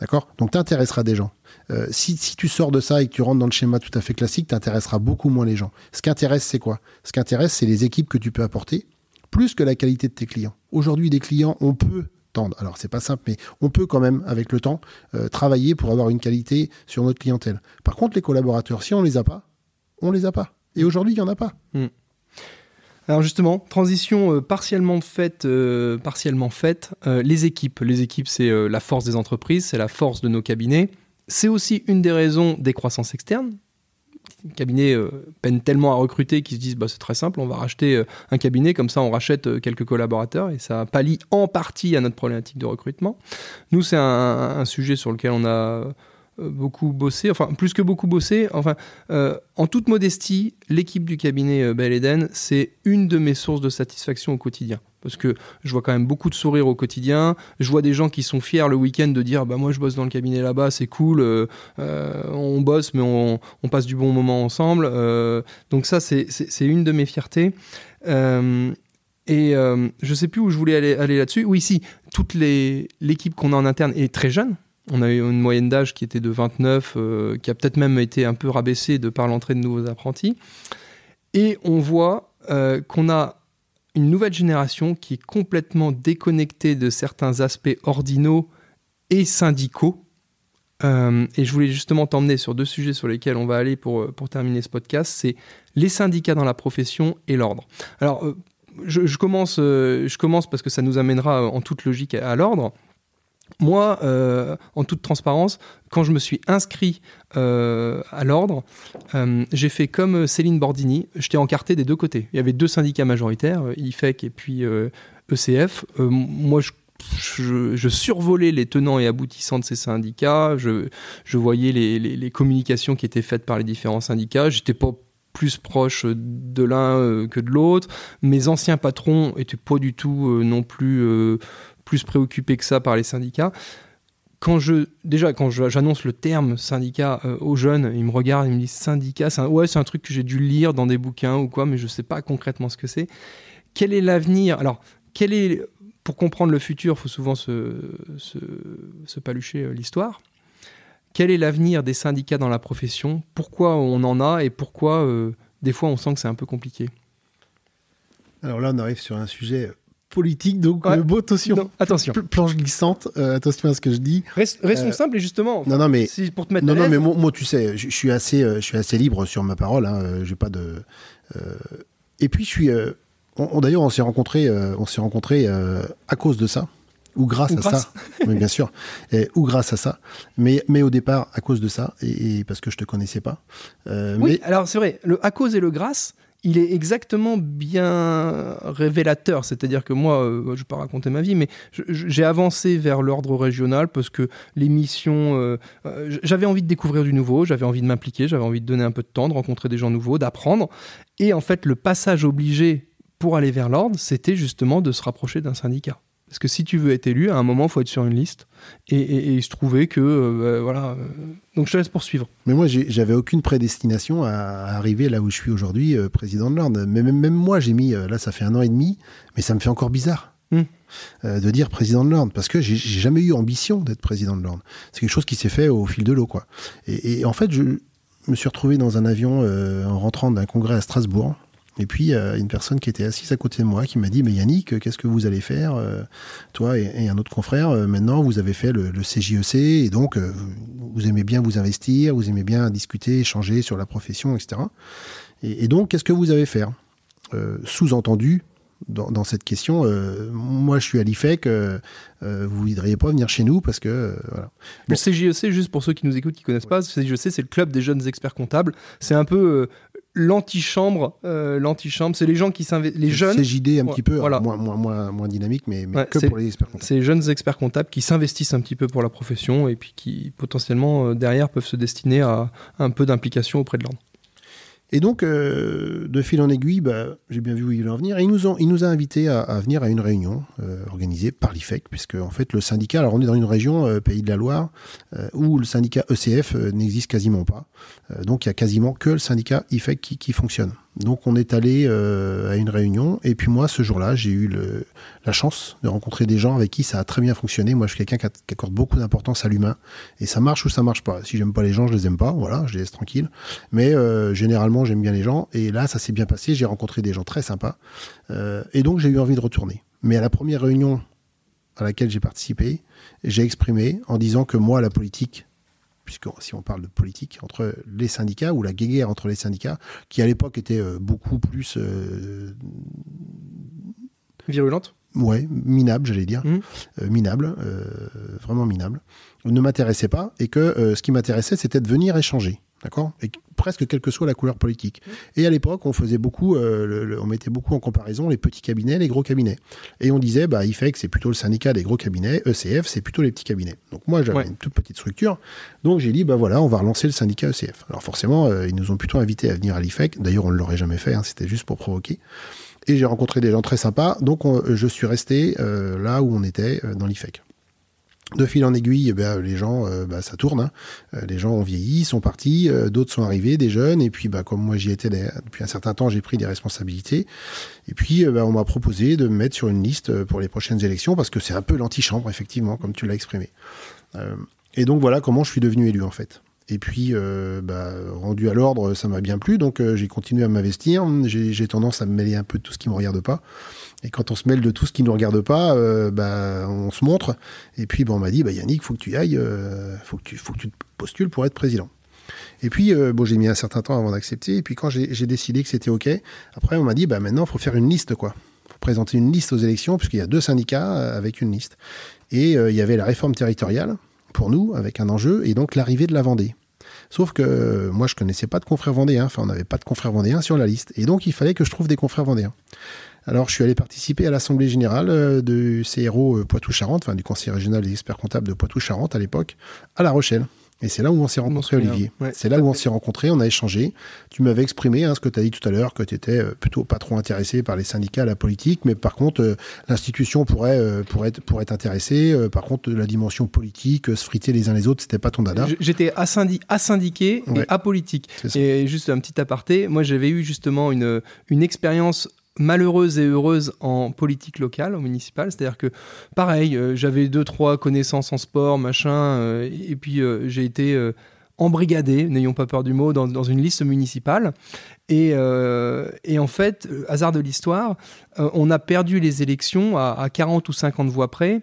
D'accord? Donc, tu intéresseras des gens. Euh, si, tu sors de ça et que tu rentres dans le schéma tout à fait classique, tu intéresseras beaucoup moins les gens. Ce qui intéresse, c'est quoi? Ce qui intéresse, c'est les équipes que tu peux apporter, plus que la qualité de tes clients. Aujourd'hui, des clients, on peut tendre. Alors, c'est pas simple, mais on peut quand même, avec le temps, euh, travailler pour avoir une qualité sur notre clientèle. Par contre, les collaborateurs, si on les a pas, on les a pas. Et aujourd'hui, il n'y en a pas. Hmm. Alors justement, transition euh, partiellement faite, partiellement faite. les équipes, les équipes, c'est la force des entreprises, c'est la force de nos cabinets. C'est aussi une des raisons des croissances externes. Les cabinets euh, peinent tellement à recruter qu'ils se disent bah, c'est très simple, on va racheter euh, un cabinet, comme ça on rachète euh, quelques collaborateurs et ça pallie en partie à notre problématique de recrutement. Nous, c'est un, sujet sur lequel on a beaucoup bossé, enfin plus que beaucoup bossé, enfin en toute modestie, l'équipe du cabinet Bel Eden, c'est une de mes sources de satisfaction au quotidien parce que je vois quand même beaucoup de sourires au quotidien. Je vois des gens qui sont fiers le week-end de dire bah moi je bosse dans le cabinet là-bas, c'est cool, euh, euh, on bosse mais on, passe du bon moment ensemble. Euh, donc ça c'est une de mes fiertés. et je sais plus où je voulais aller, aller là-dessus. Oui, si toute l'équipe qu'on a en interne est très jeune. On a eu une moyenne d'âge qui était de 29, qui a peut-être même été un peu rabaissée de par l'entrée de nouveaux apprentis. Et on voit qu'on a une nouvelle génération qui est complètement déconnectée de certains aspects ordinaux et syndicaux. Euh, et je voulais justement t'emmener sur deux sujets sur lesquels on va aller pour, pour terminer ce podcast, c'est les syndicats dans la profession et l'ordre. Alors, euh, je, commence, euh, je commence parce que ça nous amènera en toute logique à l'ordre. Moi, euh, en toute transparence, quand je me suis inscrit euh, à l'ordre, euh, j'ai fait comme Céline Bordini, j'étais encarté des deux côtés. Il y avait deux syndicats majoritaires, IFEC et puis ECF. E moi, je, survolais les tenants et aboutissants de ces syndicats, je, voyais les, communications qui étaient faites par les différents syndicats, j'étais pas plus proche de l'un que de l'autre. Mes anciens patrons étaient pas du tout non plus plus préoccupé que ça par les syndicats. Quand je, déjà, quand j'annonce le terme syndicat euh, aux jeunes, ils me regardent, ils me disent syndicat, c'est ouais, c'est un truc que j'ai dû lire dans des bouquins ou quoi, mais je ne sais pas concrètement ce que c'est. Quel est l'avenir? Alors, quel est, pour comprendre le futur, il faut souvent se, se, palucher euh, l'histoire. Quel est l'avenir des syndicats dans la profession? Pourquoi on en a et pourquoi, euh, des fois, on sent que c'est un peu compliqué? Alors là, on arrive sur un sujet politique, donc Ouais. le beau attention. Attention. Pl- Planche glissante, euh, attention à ce que je dis. Rest- Restons Euh, simples et justement. Non, non, mais si pour te mettre Non, non, mais moi, moi, tu sais, je, suis assez, euh, je suis assez libre sur ma parole. Hein, euh, j'ai pas de. euh, et puis, je suis. on- on- D'ailleurs, on s'est rencontrés, on s'est rencontrés à cause de ça, ou grâce Ou à grâce. ça. Oui, bien sûr. Et, ou grâce à ça. Mais, mais au départ, à cause de ça, et, et parce que je te connaissais pas. Oui, mais- alors c'est vrai, le à cause et le grâce, il est exactement bien révélateur. C'est-à-dire que moi, euh, je ne vais pas raconter ma vie, mais j'ai avancé vers l'ordre régional parce que l'émission, euh, euh, j'avais envie de découvrir du nouveau, j'avais envie de m'impliquer, j'avais envie de donner un peu de temps, de rencontrer des gens nouveaux, d'apprendre. Et en fait, le passage obligé pour aller vers l'ordre, c'était justement de se rapprocher d'un syndicat. Parce que si tu veux être élu, à un moment, il faut être sur une liste. Et, et- et il se trouvait que, euh, voilà. euh, Donc je te laisse poursuivre. Mais moi, j'avais aucune prédestination à, à arriver là où je suis aujourd'hui, euh, président de l'ordre. Mais même, même moi, j'ai mis, là, ça fait un an et demi, mais ça me fait encore bizarre Hmm. euh, de dire président de l'ordre, parce que j'ai jamais eu ambition d'être président de l'ordre. C'est quelque chose qui s'est fait au fil de l'eau, quoi. Et, et en fait, je me suis retrouvé dans un avion en rentrant d'un congrès à Strasbourg. Et puis, euh, une personne qui était assise à côté de moi qui m'a dit, mais Yannick, qu'est-ce que vous allez faire euh, Toi et, un autre confrère, euh, maintenant, vous avez fait le, le CJEC, et donc, euh, vous, aimez bien vous investir, vous aimez bien discuter, échanger sur la profession, etc. Et, donc, qu'est-ce que vous avez faire Sous-entendu, dans, cette question, moi, je suis à l'IFEC, vous ne voudriez pas venir chez nous parce que, voilà. Le Bon. CJEC, juste pour ceux qui nous écoutent, qui connaissent pas, le CJEC, c'est le club des jeunes experts comptables. C'est un peu l'antichambre. euh, l'antichambre, c'est les gens qui s'investissent. Les jeunes, CJD un Ouais, petit peu, voilà. moins, moins, moins, moins dynamique, mais, mais Ouais, que pour les experts comptables. c'est les jeunes experts comptables qui s'investissent un petit peu pour la profession et puis qui potentiellement euh, derrière peuvent se destiner à un peu d'implication auprès de l'ordre. Et donc, euh, de fil en aiguille, bah, j'ai bien vu où il voulait en venir. Et il nous, a invités à, venir à une réunion euh, organisée par l'IFEC, puisque en fait, le syndicat, alors on est dans une région, euh, Pays de la Loire, où le syndicat ECF n'existe quasiment pas. Donc, il y a quasiment que le syndicat IFEC qui fonctionne. Donc, on est allé euh, à une réunion. Et puis, moi, ce jour-là, j'ai eu la chance de rencontrer des gens avec qui ça a très bien fonctionné. Moi, je suis quelqu'un qui accorde beaucoup d'importance à l'humain. Et ça marche ou ça marche pas. Si j'aime pas les gens, je les aime pas. Voilà, je les laisse tranquilles. Mais euh, généralement, j'aime bien les gens. Et là, ça s'est bien passé. J'ai rencontré des gens très sympas. Euh, et donc, j'ai eu envie de retourner. Mais à la première réunion à laquelle j'ai participé, j'ai exprimé en disant que moi, la politique, puisque si on parle de politique entre les syndicats ou la guéguerre entre les syndicats, qui à l'époque était euh, beaucoup plus euh, Virulente ouais, minable, j'allais dire, Mhm. Euh, minable, euh, vraiment minable, ne m'intéressait pas et que ce qui m'intéressait, c'était de venir échanger. D'accord Et que- presque quelle que soit la couleur politique. Et à l'époque, on faisait beaucoup, euh, le- le- on mettait beaucoup en comparaison les petits cabinets, les gros cabinets. Et on disait, bah, IFEC, c'est plutôt le syndicat des gros cabinets, ECF, c'est plutôt les petits cabinets. Donc moi, j'avais Ouais. une toute petite structure. Donc j'ai dit, bah voilà, on va relancer le syndicat ECF. Alors forcément, euh, ils nous ont plutôt invités à venir à l'IFEC. D'ailleurs, on ne l'aurait jamais fait, hein, c'était juste pour provoquer. Et j'ai rencontré des gens très sympas, donc on- je suis resté euh, là où on était, dans l'IFEC. De fil en aiguille, eh ben, les gens, euh, bah, ça tourne. hein. Euh, les gens ont vieilli, sont partis, euh, d'autres sont arrivés, des jeunes. Et puis, bah, comme moi j'y étais depuis un certain temps, j'ai pris des responsabilités. Et puis, bah, on m'a proposé de me mettre sur une liste pour les prochaines élections parce que c'est un peu l'antichambre, effectivement, comme tu l'as exprimé. Et donc voilà comment je suis devenu élu en fait. Et puis, rendu à l'ordre, ça m'a bien plu, donc j'ai continué à m'investir. J'ai tendance à me mêler un peu de tout ce qui me regarde pas. Et quand on se mêle de tout ce qui ne nous regarde pas, euh, bah, on se montre. Et puis, bah, on m'a dit, bah, Yannick, faut que tu ailles, euh, faut que tu, faut que tu te postules pour être président. Et puis, euh, bon, j'ai mis un certain temps avant d'accepter. Et puis, quand j'ai décidé que c'était OK, après, on m'a dit, bah, maintenant, il faut faire une liste, quoi. faut présenter une liste aux élections, puisqu'il y a deux syndicats euh, avec une liste. Et il y avait la réforme territoriale, pour nous, avec un enjeu, et donc l'arrivée de la Vendée. Sauf que moi, je connaissais pas de confrères vendéens. Enfin, on n'avait pas de confrères vendéens sur la liste. Et donc, il fallait que je trouve des confrères vendéens. Alors, je suis allé participer à l'Assemblée générale euh, du CRO euh, Poitou-Charentes, enfin du Conseil régional des experts comptables de Poitou-Charentes à l'époque, à La Rochelle. Et c'est là où on s'est rencontrés. Olivier. Ouais, c'est là où on s'est rencontrés, on a échangé. Tu m'avais exprimé hein, ce que tu as dit tout à l'heure, que tu étais euh, plutôt pas trop intéressé par les syndicats, la politique, mais par contre, euh, l'institution pourrait, euh, pourrait, être, pourrait être intéressée. Euh, par contre, la dimension politique, se friter les uns les autres, c'était pas ton dada. J'étais asyndi- asyndiqué Ouais. et apolitique. Et juste un petit aparté, moi j'avais eu justement une, une expérience malheureuse et heureuse en politique locale, au municipal. C'est-à-dire que, pareil, euh, j'avais deux, trois connaissances en sport, machin, euh, et puis euh, j'ai été embrigadés, n'ayons pas peur du mot, dans, une liste municipale. Et, en fait, hasard de l'histoire, on a perdu les élections à, à 40 ou 50 voix près,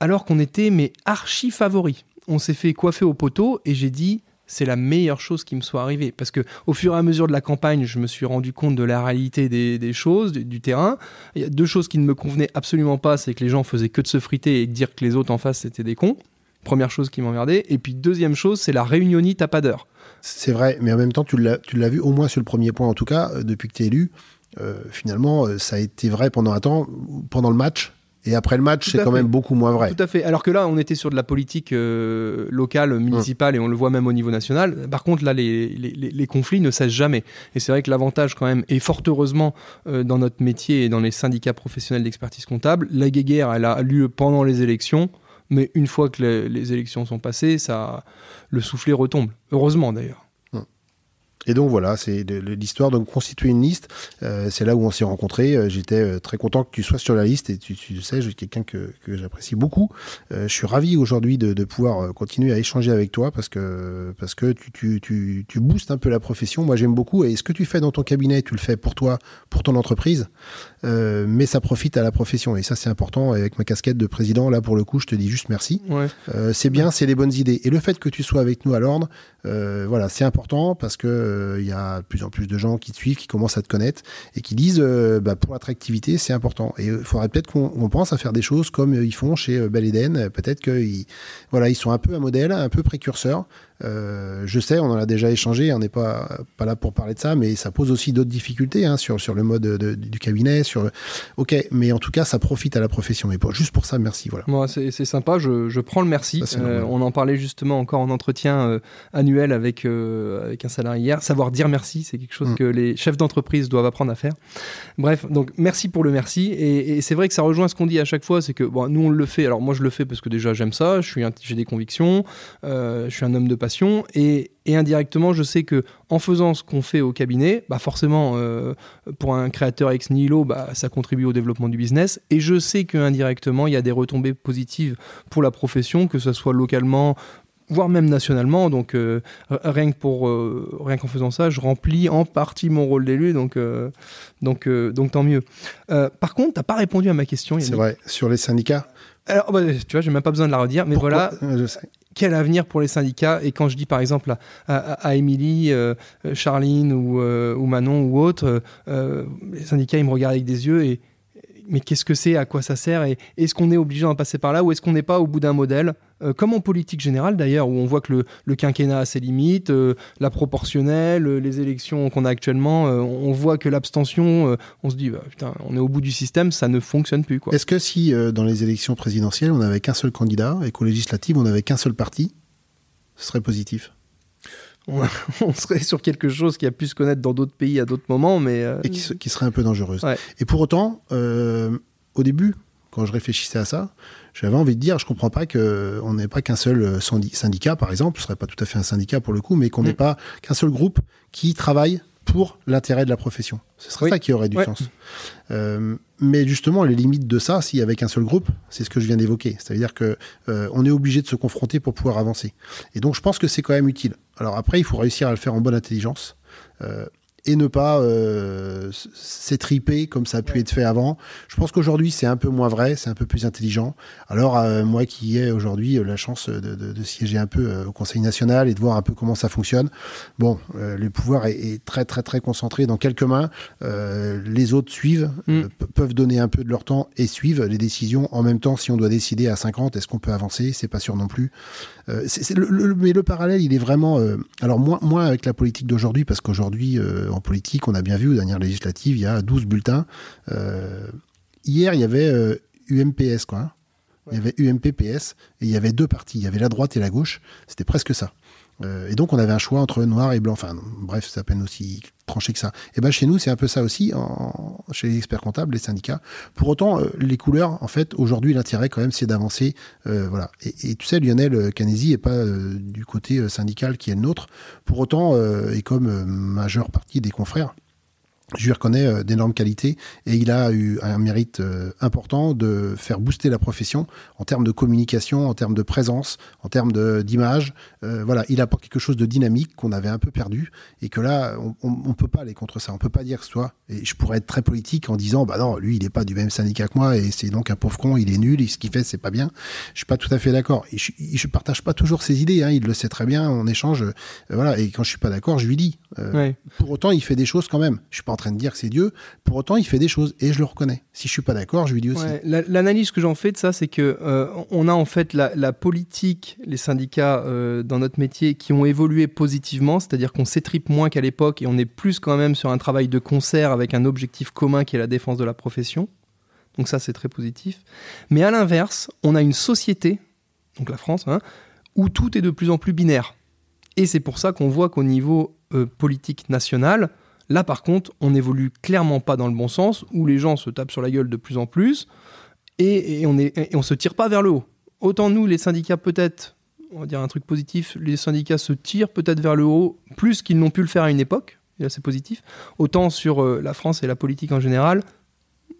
alors qu'on était mais archi favoris. On s'est fait coiffer au poteau et j'ai dit c'est la meilleure chose qui me soit arrivée. Parce que au fur et à mesure de la campagne, je me suis rendu compte de la réalité des, choses, du, terrain. Il y a deux choses qui ne me convenaient absolument pas, c'est que les gens faisaient que de se friter et dire que les autres en face c'était des cons. Première chose qui m'emmerdait. Et puis deuxième chose, c'est la réunionite à pas d'heure. C'est vrai, mais en même temps, tu l'as vu au moins sur le premier point, en tout cas, euh, depuis que tu es élu. Euh, finalement, euh, ça a été vrai pendant un temps, pendant le match, et après le match, c'est quand même beaucoup moins vrai. Tout à fait. Alors que là, on était sur de la politique euh, locale, municipale, et on le voit même au niveau national. Par contre, là, les, les, conflits ne cessent jamais. Et c'est vrai que l'avantage, quand même, et fort heureusement, euh, dans notre métier et dans les syndicats professionnels d'expertise comptable, la guéguerre, elle a lieu pendant les élections. Mais une fois que les, élections sont passées, ça, le soufflet retombe. Heureusement, d'ailleurs. Et donc voilà, c'est l'histoire de constituer une liste. Euh, c'est là où on s'est rencontrés. Euh, j'étais euh, très content que tu sois sur la liste et tu, tu sais, je suis quelqu'un que, que j'apprécie beaucoup. je suis ravi aujourd'hui de, pouvoir continuer à échanger avec toi parce que, parce que tu, tu, tu, tu boostes un peu la profession. Moi, j'aime beaucoup. Et ce que tu fais dans ton cabinet, tu le fais pour toi, pour ton entreprise, mais ça profite à la profession. Et ça, c'est important. Et avec ma casquette de président, là, pour le coup, je te dis juste merci. Ouais. c'est bien, c'est les bonnes idées. Et le fait que tu sois avec nous à l'ordre, voilà, c'est important parce que il y a de plus en plus de gens qui te suivent, qui commencent à te connaître et qui disent euh, bah, pour l'attractivité, c'est important. Et il euh, faudrait peut-être qu'on pense à faire des choses comme euh, ils font chez Bel Eden. Peut-être qu'ils voilà, ils sont un peu un modèle, un peu précurseur. Euh, je sais, on en a déjà échangé, on n'est pas, pas là pour parler de ça, mais ça pose aussi d'autres difficultés hein, sur, sur le mode du cabinet. Sur... Ok, mais en tout cas, ça profite à la profession. Juste pour ça, merci. Voilà. Moi, c'est sympa, je, je, prends le merci. Euh, on en parlait justement encore en entretien euh, annuel avec, avec un salarié hier. Savoir dire merci, c'est quelque chose mm. que les chefs d'entreprise doivent apprendre à faire. Bref, donc merci pour le merci. Et, c'est vrai que ça rejoint ce qu'on dit à chaque fois, c'est que bon, nous, on le fait. Alors moi, je le fais parce que déjà, j'aime ça, j'ai des convictions, je suis un homme de et, indirectement, je sais que en faisant ce qu'on fait au cabinet, bah forcément, euh, pour un créateur ex nihilo, bah, ça contribue au développement du business. Et je sais qu'indirectement, il y a des retombées positives pour la profession, que ce soit localement voire même nationalement. Donc euh, rien que pour euh, rien qu'en faisant ça, je remplis en partie mon rôle d'élu. Donc donc donc tant mieux. par contre, t'as pas répondu à ma question. C'est vrai sur les syndicats? Alors, bah, tu vois, j'ai même pas besoin de la redire, mais voilà. Je sais quel avenir pour les syndicats Et quand je dis par exemple à, Émilie, euh, Charline ou, euh, Manon ou autres, euh, les syndicats, ils me regardent avec des yeux et mais qu'est-ce que c'est, à quoi ça sert, et est-ce qu'on est obligé d'en passer par là, ou est-ce qu'on n'est pas au bout d'un modèle, euh, comme en politique générale d'ailleurs, où on voit que le, quinquennat a ses limites, euh, la proportionnelle, euh, les élections qu'on a actuellement, on voit que l'abstention, on se dit, bah, putain, on est au bout du système, ça ne fonctionne plus. Est-ce que si dans les élections présidentielles, on n'avait qu'un seul candidat, et qu'aux législatives, on n'avait qu'un seul parti, ce serait positif? on, serait sur quelque chose qui a pu se connaître dans d'autres pays à d'autres moments, mais... Euh, Et qui, serait un peu dangereuse. Et pour autant, euh, au début, quand je réfléchissais à ça, j'avais envie de dire, je comprends pas qu'on n'ait pas qu'un seul euh, syndicat, par exemple, ce serait pas tout à fait un syndicat pour le coup, mais qu'on n'ait mm. pas qu'un seul groupe qui travaille pour l'intérêt de la profession. Ce serait ça qui aurait du sens. Euh, mais justement, les limites de ça, s'il y avait qu'un seul groupe, c'est ce que je viens d'évoquer. C'est-à-dire que euh, on est obligé de se confronter pour pouvoir avancer. Et donc, je pense que c'est quand même utile. Alors après, il faut réussir à le faire en bonne intelligence. Euh, et ne pas euh, s'étriper comme ça a pu être fait avant. Je pense qu'aujourd'hui, c'est un peu moins vrai, c'est un peu plus intelligent. Alors, euh, moi qui ai aujourd'hui euh, la chance de, siéger un peu au Conseil national et de voir un peu comment ça fonctionne, bon, le pouvoir est, très, très, très concentré dans quelques mains. les autres suivent, mm. peuvent donner un peu de leur temps et suivent les décisions. En même temps, si on doit décider à 50, est-ce qu'on peut avancer? C'est pas sûr non plus. le, mais le parallèle, il est vraiment... alors, moins, moins avec la politique d'aujourd'hui, parce qu'aujourd'hui, en politique, on a bien vu aux dernières législatives, il y a 12 bulletins. Euh, hier, il y avait UMPS, euh, quoi. Hein. Il y avait UMPPS et il y avait deux partis. Il y avait la droite et la gauche. C'était presque ça. Euh, et donc, on avait un choix entre noir et blanc. Enfin, bref, c'est à peine aussi tranché que ça. Et ben chez nous, c'est un peu ça aussi, chez les experts comptables, les syndicats. Pour autant, les couleurs, en fait, aujourd'hui, l'intérêt quand même, c'est d'avancer. voilà. Et, tu sais, Lionel Canesi est pas du côté syndical qui est le nôtre. Pour autant, et comme majeure partie des confrères, je lui reconnais euh, d'énormes qualités et il a eu un mérite euh, important de faire booster la profession en termes de communication, en termes de présence, en termes d'image. Euh, voilà, il apporte quelque chose de dynamique qu'on avait un peu perdu et que là, on ne peut pas aller contre ça. On peut pas dire que soit. Et je pourrais être très politique en disant, bah non, lui, il n'est pas du même syndicat que moi et c'est donc un pauvre con, il est nul, et ce qu'il fait, c'est pas bien. Je suis pas tout à fait d'accord. Je, je partage pas toujours ses idées. Hein, il le sait très bien. On échange. voilà. Et quand je suis pas d'accord, je lui dis. Pour autant, il fait des choses quand même. Je suis pas en train de dire que c'est Dieu. Pour autant, il fait des choses et je le reconnais. Si je suis pas d'accord, je lui dis aussi. L'analyse que j'en fais de ça, c'est que euh, on a en fait la, politique, les syndicats euh, dans notre métier qui ont évolué positivement, c'est-à-dire qu'on s'étripe moins qu'à l'époque et on est plus quand même sur un travail de concert avec un objectif commun qui est la défense de la profession. Donc ça, c'est très positif. Mais à l'inverse, on a une société, donc la France, hein, où tout est de plus en plus binaire. Et c'est pour ça qu'on voit qu'au niveau euh, politique national, Là, par contre, on n'évolue clairement pas dans le bon sens, où les gens se tapent sur la gueule de plus en plus, et, on ne se tire pas vers le haut. Autant nous, les syndicats, peut-être, on va dire un truc positif, les syndicats se tirent peut-être vers le haut plus qu'ils n'ont pu le faire à une époque, et là c'est positif. Autant sur euh, la France et la politique en général,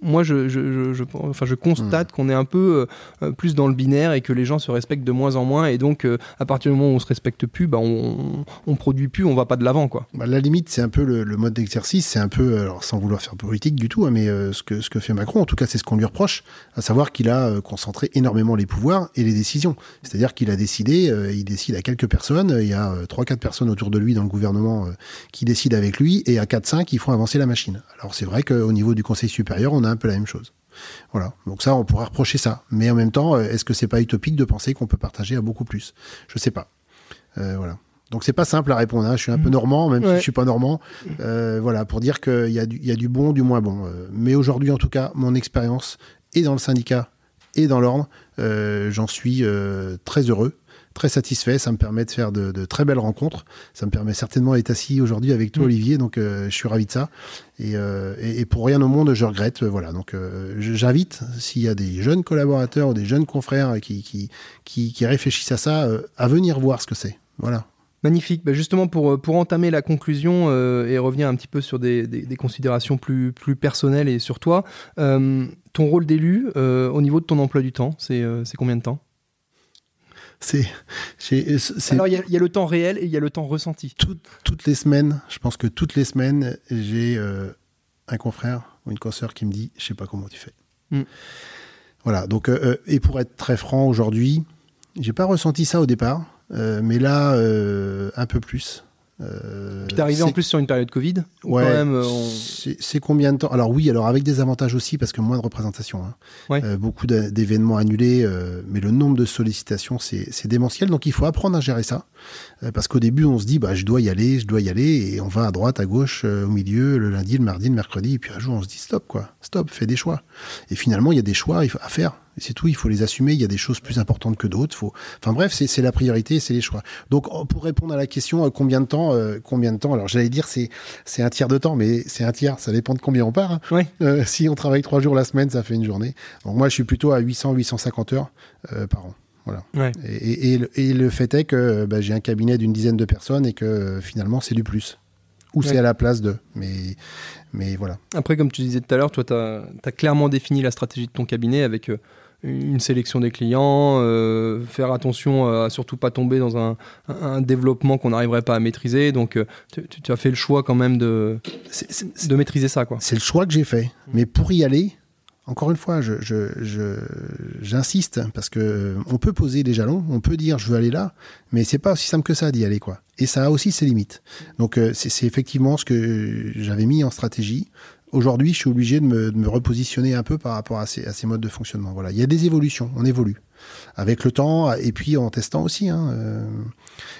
moi, je, je, enfin, je constate hmm. qu'on est un peu euh, plus dans le binaire et que les gens se respectent de moins en moins. Et donc, euh, à partir du moment où on se respecte plus, bah, on, on produit plus, on va pas de l'avant. quoi. Bah, la limite, c'est un peu le, mode d'exercice. C'est un peu, alors sans vouloir faire politique du tout, hein, mais euh, ce, que, ce que fait Macron, en tout cas, c'est ce qu'on lui reproche, à savoir qu'il a concentré énormément les pouvoirs et les décisions. C'est-à-dire qu'il a décidé, il décide à quelques personnes, il y a 3-4 personnes autour de lui dans le gouvernement qui décident avec lui, et à 4-5, ils font avancer la machine. Alors, c'est vrai qu'au niveau du Conseil supérieur, on a un peu la même chose. Voilà. Donc ça, on pourrait reprocher ça. Mais en même temps, euh, est-ce que c'est pas utopique de penser qu'on peut partager à beaucoup plus? Je sais pas. Euh, voilà. Donc c'est pas simple à répondre. Hein. Je suis un peu mmh. normand, même si je suis pas normand. Euh, voilà, pour dire qu'il y, a du, y a du bon, du moins bon. mais aujourd'hui, en tout cas, mon expérience est dans le syndicat et dans l'ordre, j'en suis très heureux très satisfait. Ça me permet de faire de, très belles rencontres. Ça me permet certainement d'être assis aujourd'hui avec toi, mm. Olivier. Donc, euh, je suis ravi de ça. Euh, et, pour rien au monde, je regrette. Voilà. Donc, euh, j'invite, s'il y a des jeunes collaborateurs ou des jeunes confrères qui, qui, qui, réfléchissent à ça, à venir voir ce que c'est. Voilà. Magnifique. Bah, justement, pour, pour entamer la conclusion et revenir un petit peu sur des, des, considérations plus, plus personnelles et sur toi, ton rôle d'élu au niveau de ton emploi du temps, c'est combien de temps? C'est, Alors, il y, a le temps réel et il y a le temps ressenti. toutes les semaines, je pense que toutes les semaines, j'ai euh, un confrère ou une consoeur qui me dit Je sais pas comment tu fais. Hmm. Voilà, donc, euh, euh, et pour être très franc aujourd'hui, j'ai pas ressenti ça au départ, mais là, un peu plus. Euh, T'es arrivé en plus sur une période Covid Ouais. Euh, c'est combien de temps? Alors oui, alors avec des avantages aussi parce que moins de représentation. Hein. Euh, beaucoup d'événements annulés, euh, mais le nombre de sollicitations c'est démentiel. Donc il faut apprendre à gérer ça parce qu'au début on se dit bah je dois y aller, je dois y aller et on va à droite, à gauche, au milieu, le lundi, le mardi, le mercredi et puis un jour on se dit stop quoi, stop, fais des choix. Et finalement il y a des choix à faire c'est tout, il faut les assumer. Il y a des choses plus importantes que d'autres. Faut... Enfin bref, c'est la priorité, c'est les choix. Donc pour répondre à la question, euh, combien de temps euh, Combien de temps Alors j'allais dire c'est c'est un tiers de temps, mais c'est un tiers. Ça dépend de combien on part. Hein. Euh, si on travaille trois jours la semaine, ça fait une journée. Donc moi, je suis plutôt à 800-850 heures par an. Voilà. Et, le fait est que bah, j'ai un cabinet d'une dizaine de personnes et que finalement c'est du plus. Ou c'est à la place de. Mais, mais voilà. Après, comme tu disais tout à l'heure, toi, tu as, clairement défini la stratégie de ton cabinet avec une sélection des clients, euh, faire attention à surtout pas tomber dans un, développement qu'on n'arriverait pas à maîtriser. Donc, euh, tu, as fait le choix quand même de, de maîtriser ça. C'est le choix que j'ai fait. Mais pour y aller, encore une fois, j'insiste parce que euh, on peut poser des jalons, on peut dire je veux aller là, mais c'est pas aussi simple que ça d'y aller quoi. Et ça a aussi ses limites. Donc c'est effectivement ce que j'avais mis en stratégie aujourd'hui, je suis obligé de me, repositionner un peu par rapport à ces, modes de fonctionnement. Voilà, il y a des évolutions, on évolue avec le temps et puis en testant aussi. Hein, euh,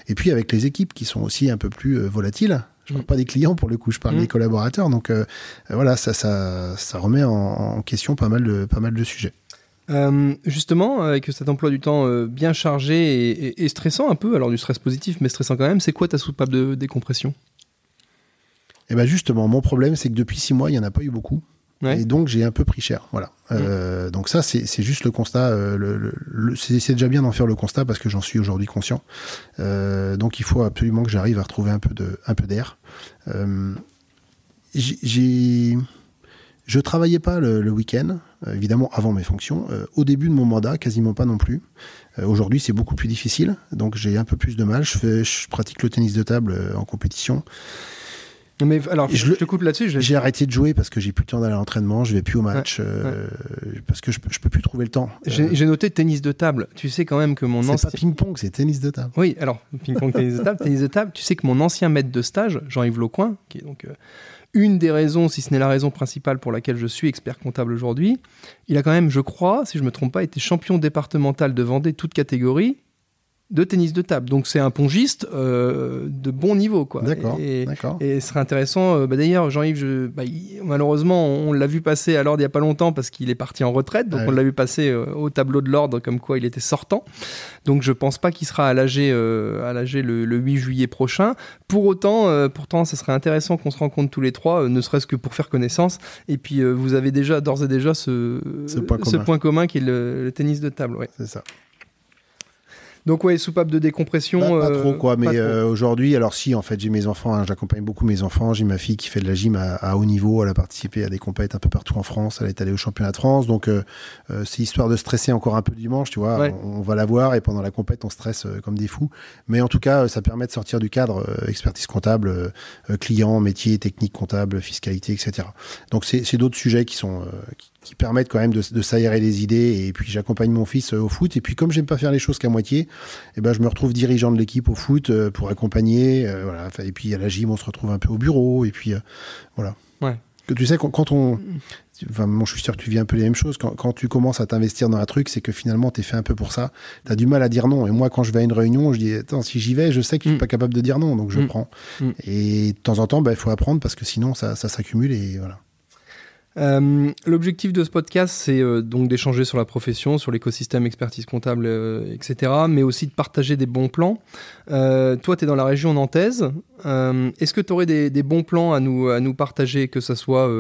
et puis avec les équipes qui sont aussi un peu plus euh, volatiles. Je ne parle pas des clients pour le coup, je parle mm. des collaborateurs. Donc euh, voilà, ça, ça, ça remet en, question pas mal de, pas mal de sujets. justement, avec cet emploi du temps bien chargé et, et, stressant un peu, alors du stress positif, mais stressant quand même, c'est quoi ta soupape de décompression? Et eh ben justement, mon problème, c'est que depuis six mois, il n'y en a pas eu beaucoup. Et donc, j'ai un peu pris cher. Voilà. Euh, donc, ça, c'est juste le constat. Euh, le, c'est déjà bien d'en faire le constat parce que j'en suis aujourd'hui conscient. Euh, donc, il faut absolument que j'arrive à retrouver un peu d'air. j'ai je travaillais pas le, week-end, évidemment avant mes fonctions. Euh, au début de mon mandat, quasiment pas non plus. Euh, aujourd'hui, c'est beaucoup plus difficile, donc j'ai un peu plus de mal. Je, fais, je pratique le tennis de table en compétition. Mais alors, je, te coupe là-dessus. J'ai arrêté de jouer parce que j'ai plus le temps d'aller à l'entraînement, je vais plus au match, parce que je, je peux plus trouver le temps. J'ai noté tennis de table. Tu sais quand même que mon ancien. C'est pas ping-pong, c'est tennis de table. Oui, alors, ping-pong, tennis de table, tennis de table. Tu sais que mon ancien maître de stage, Jean-Yves Laucoin, qui est donc une des raisons, si ce n'est la raison principale pour laquelle je suis expert comptable aujourd'hui. Il a quand même, je crois, si je ne me trompe pas, été champion départemental de Vendée, toute catégorie, de tennis de table. Donc c'est un pongiste euh, de bon niveau. quoi. D'accord. Et, et, ce serait intéressant. Euh, bah, D'ailleurs, Jean-Yves, bah, malheureusement, on l'a vu passer à l'ordre il n'y a pas longtemps parce qu'il est parti en retraite. Donc on l'a vu passer euh, au tableau de l'ordre comme quoi il était sortant. Donc je pense pas qu'il sera à l'AG à le, le, 8 juillet prochain. Pour autant, pourtant, ce serait intéressant qu'on se rencontre tous les trois, ne serait-ce que pour faire connaissance. Et puis vous avez déjà d'ores et déjà ce, ce, point, commun. qui est le, tennis de table. Ouais. C'est ça. Donc ouais, soupape de décompression. Pas, trop euh, quoi, mais euh, aujourd'hui, alors si en fait j'ai mes enfants, hein, j'accompagne beaucoup mes enfants. J'ai ma fille qui fait de la gym à, haut niveau, elle a participé à des compétitions un peu partout en France, elle est allée au championnat de France, donc euh, c'est histoire de stresser encore un peu dimanche, tu vois. On, va la voir et pendant la compète on stresse comme des fous, mais en tout cas ça permet de sortir du cadre expertise comptable, client, métier, technique comptable, fiscalité, etc. Donc c'est d'autres sujets qui sont qui permettent quand même de, de s'aérer les idées. Et puis j'accompagne mon fils euh, au foot. Et puis comme j'aime pas faire les choses qu'à moitié, et eh ben je me retrouve dirigeant de l'équipe au foot euh, pour accompagner. Euh, voilà. Et puis à la gym, on se retrouve un peu au bureau. Et puis voilà. Ouais. Que tu sais, quand, on. Enfin, moi, je suis sûr que tu vis un peu les mêmes choses. Quand, quand tu commences à t'investir dans un truc, c'est que finalement, tu es fait un peu pour ça. Tu as du mal à dire non. Et moi, quand je vais à une réunion, je dis Attends, si j'y vais, je sais que je suis mm. pas capable de dire non. Donc, je mm. prends. Mm. Et de temps en temps, bah, il faut apprendre parce que sinon, ça, ça s'accumule. Et voilà. Euh, l'objectif de ce podcast, c'est euh, donc d'échanger sur la profession, sur l'écosystème expertise comptable, euh, etc., mais aussi de partager des bons plans. toi, tu es dans la région nantaise. Est-ce que tu aurais des, bons plans à nous, à nous partager, que ce soit,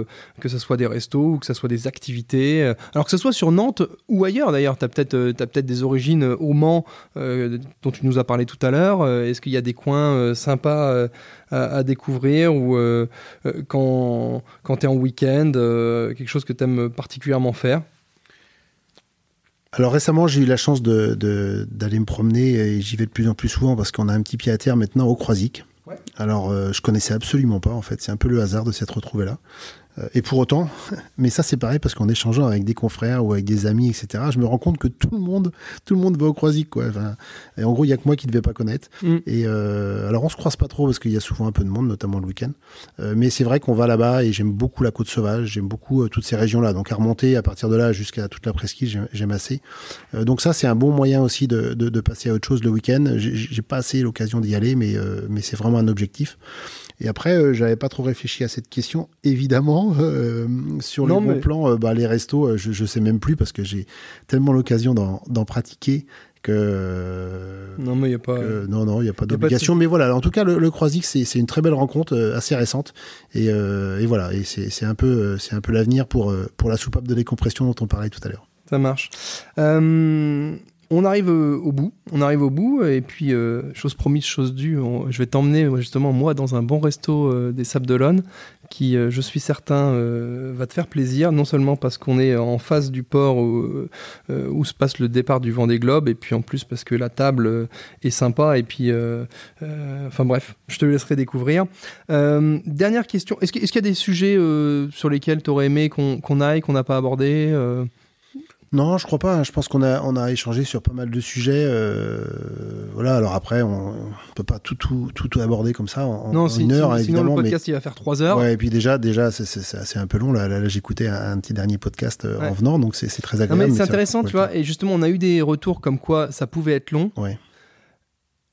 que soit des restos ou que ce soit des activités Alors que ce soit sur Nantes ou ailleurs, d'ailleurs, tu as peut-être peut des origines au Mans dont tu nous as parlé tout à l'heure. Est-ce qu'il y a des coins sympas à, découvrir ou quand, quand tu es en week-end euh, quelque chose que tu aimes particulièrement faire? Alors récemment, j'ai eu la chance d'aller de, me promener et j'y vais de plus en plus souvent parce qu'on a un petit pied à terre maintenant au Croisic. Alors euh, je connaissais absolument pas en fait, c'est un peu le hasard de s'être retrouvé là. Euh, et pour autant, mais ça c'est pareil parce qu'en échangeant avec des confrères ou avec des amis, etc., je me rends compte que tout le monde, tout le monde va au Croisic, quoi. et en gros, il y a que moi qui ne devais pas connaître. Mm. Et euh, alors, on se croise pas trop parce qu'il y a souvent un peu de monde, notamment le week-end. Euh, mais c'est vrai qu'on va là-bas et j'aime beaucoup la côte sauvage, j'aime beaucoup toutes ces régions-là. Donc à remonter à partir de là jusqu'à toute la presqu'île, j'aime assez. donc ça, c'est un bon moyen aussi de, de, de, passer à autre chose le week-end. J'ai pas assez l'occasion d'y aller, mais mais c'est vraiment un objectif. Et après, euh, j'avais pas trop réfléchi à cette question. Évidemment, euh, sur le bon plan, euh, bah, les restos, je, je sais même plus parce que j'ai tellement l'occasion d'en pratiquer que non mais il y a pas non non il y a pas d'obligation. mais voilà en tout cas le, le Croisic c'est une très belle rencontre assez récente. Et, et voilà et c'est un peu c'est un peu l'avenir pour pour la soupape de décompression dont on parlait tout à l'heure. Ça marche on arrive euh, au bout, on arrive au bout, et puis, euh, chose promise, chose due, je vais t'emmener justement, moi, dans un bon resto euh, des Sables d'Olonne, qui, je suis certain, va te faire plaisir, non seulement parce qu'on est en face du port où, se passe le départ du Vendée Globe, et puis en plus parce que la table est sympa, et puis, enfin bref, je te laisserai découvrir. dernière question, est-ce qu'il y a des sujets sur lesquels tu aurais aimé qu'on aille, qu'on n'a pas abordé non, je crois pas. Je pense qu'on a, on a échangé sur pas mal de sujets. Euh, voilà. Alors après, on, ne peut pas tout, tout, tout, aborder comme ça en, non, une heure, sinon, évidemment. le podcast il va faire trois heures. Ouais, et puis déjà, déjà, c'est un peu long. Là, là, j'écoutais un, petit dernier podcast euh, en venant, donc c'est très agréable. c'est intéressant, tu vois. Et justement, on a eu des retours comme quoi ça pouvait être long. Ouais.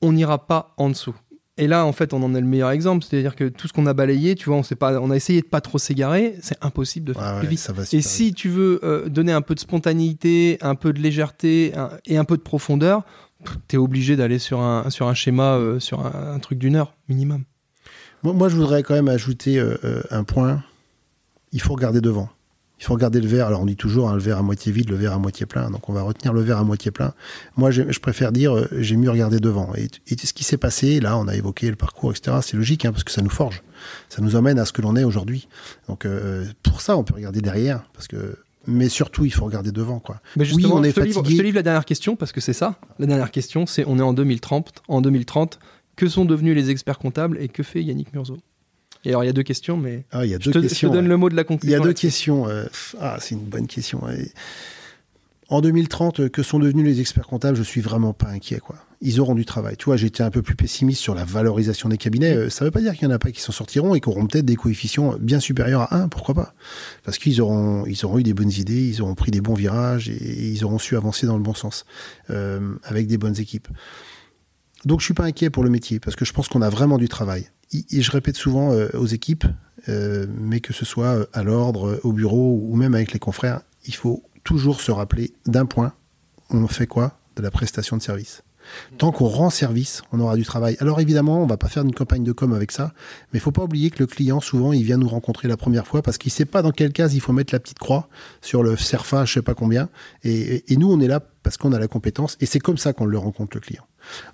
On n'ira pas en dessous. Et là, en fait, on en est le meilleur exemple. C'est-à-dire que tout ce qu'on a balayé, tu vois, on, pas, on a essayé de pas trop s'égarer. C'est impossible de faire plus vite. et si tu veux euh, donner un peu de spontanéité, un peu de légèreté et un peu de profondeur, tu es obligé d'aller sur un, sur un schéma, euh, sur un, truc d'une heure minimum. Moi, moi, je voudrais quand même ajouter euh, un point. Il faut regarder devant. Il faut regarder le verre. Alors on dit toujours hein, le verre à moitié vide, le verre à moitié plein. Donc on va retenir le verre à moitié plein. Moi, je préfère dire euh, j'ai mieux regardé devant. Et, ce qui s'est passé, là, on a évoqué le parcours, etc. C'est logique hein, parce que ça nous forge. Ça nous emmène à ce que l'on est aujourd'hui. Donc euh, pour ça, on peut regarder derrière parce que. Mais surtout, il faut regarder devant, quoi. oui, on est je fatigué. je te livre la dernière question parce que c'est ça. La dernière question, c'est on est en 2030. En 2030, que sont devenus les experts comptables et que fait Yannick Murzo et alors, il y a deux questions, mais ah, il y a deux je, te, questions, je donne le mot de la conclusion. Il y a deux questions. Euh, ah, c'est une bonne question. En 2030, euh, que sont devenus les experts comptables Je suis vraiment pas inquiet, quoi. Ils auront du travail. Tu vois, j'étais un peu plus pessimiste sur la valorisation des cabinets. Euh, ça ne veut pas dire qu'il y en a pas qui s'en sortiront et qui auront peut-être des coefficients bien supérieurs à 1, pourquoi pas Parce qu'ils auront, ils auront eu des bonnes idées, ils auront pris des bons virages et, ils auront su avancer dans le bon sens avec des bonnes équipes. Donc je suis pas inquiet pour le métier parce que je pense qu'on a vraiment du travail et je répète souvent euh, aux équipes, euh, mais que ce soit euh, à l'ordre, au bureau ou même avec les confrères, il faut toujours se rappeler d'un point. On fait quoi De la prestation de service? Tant qu'on rend service, on aura du travail. Alors évidemment, on va pas faire une campagne de com avec ça, mais il faut pas oublier que le client, souvent, il vient nous rencontrer la première fois parce qu'il sait pas dans quelle case il faut mettre la petite croix sur le CERFA, je sais pas combien. Et, nous, on est là parce qu'on a la compétence et c'est comme ça qu'on le rencontre le client.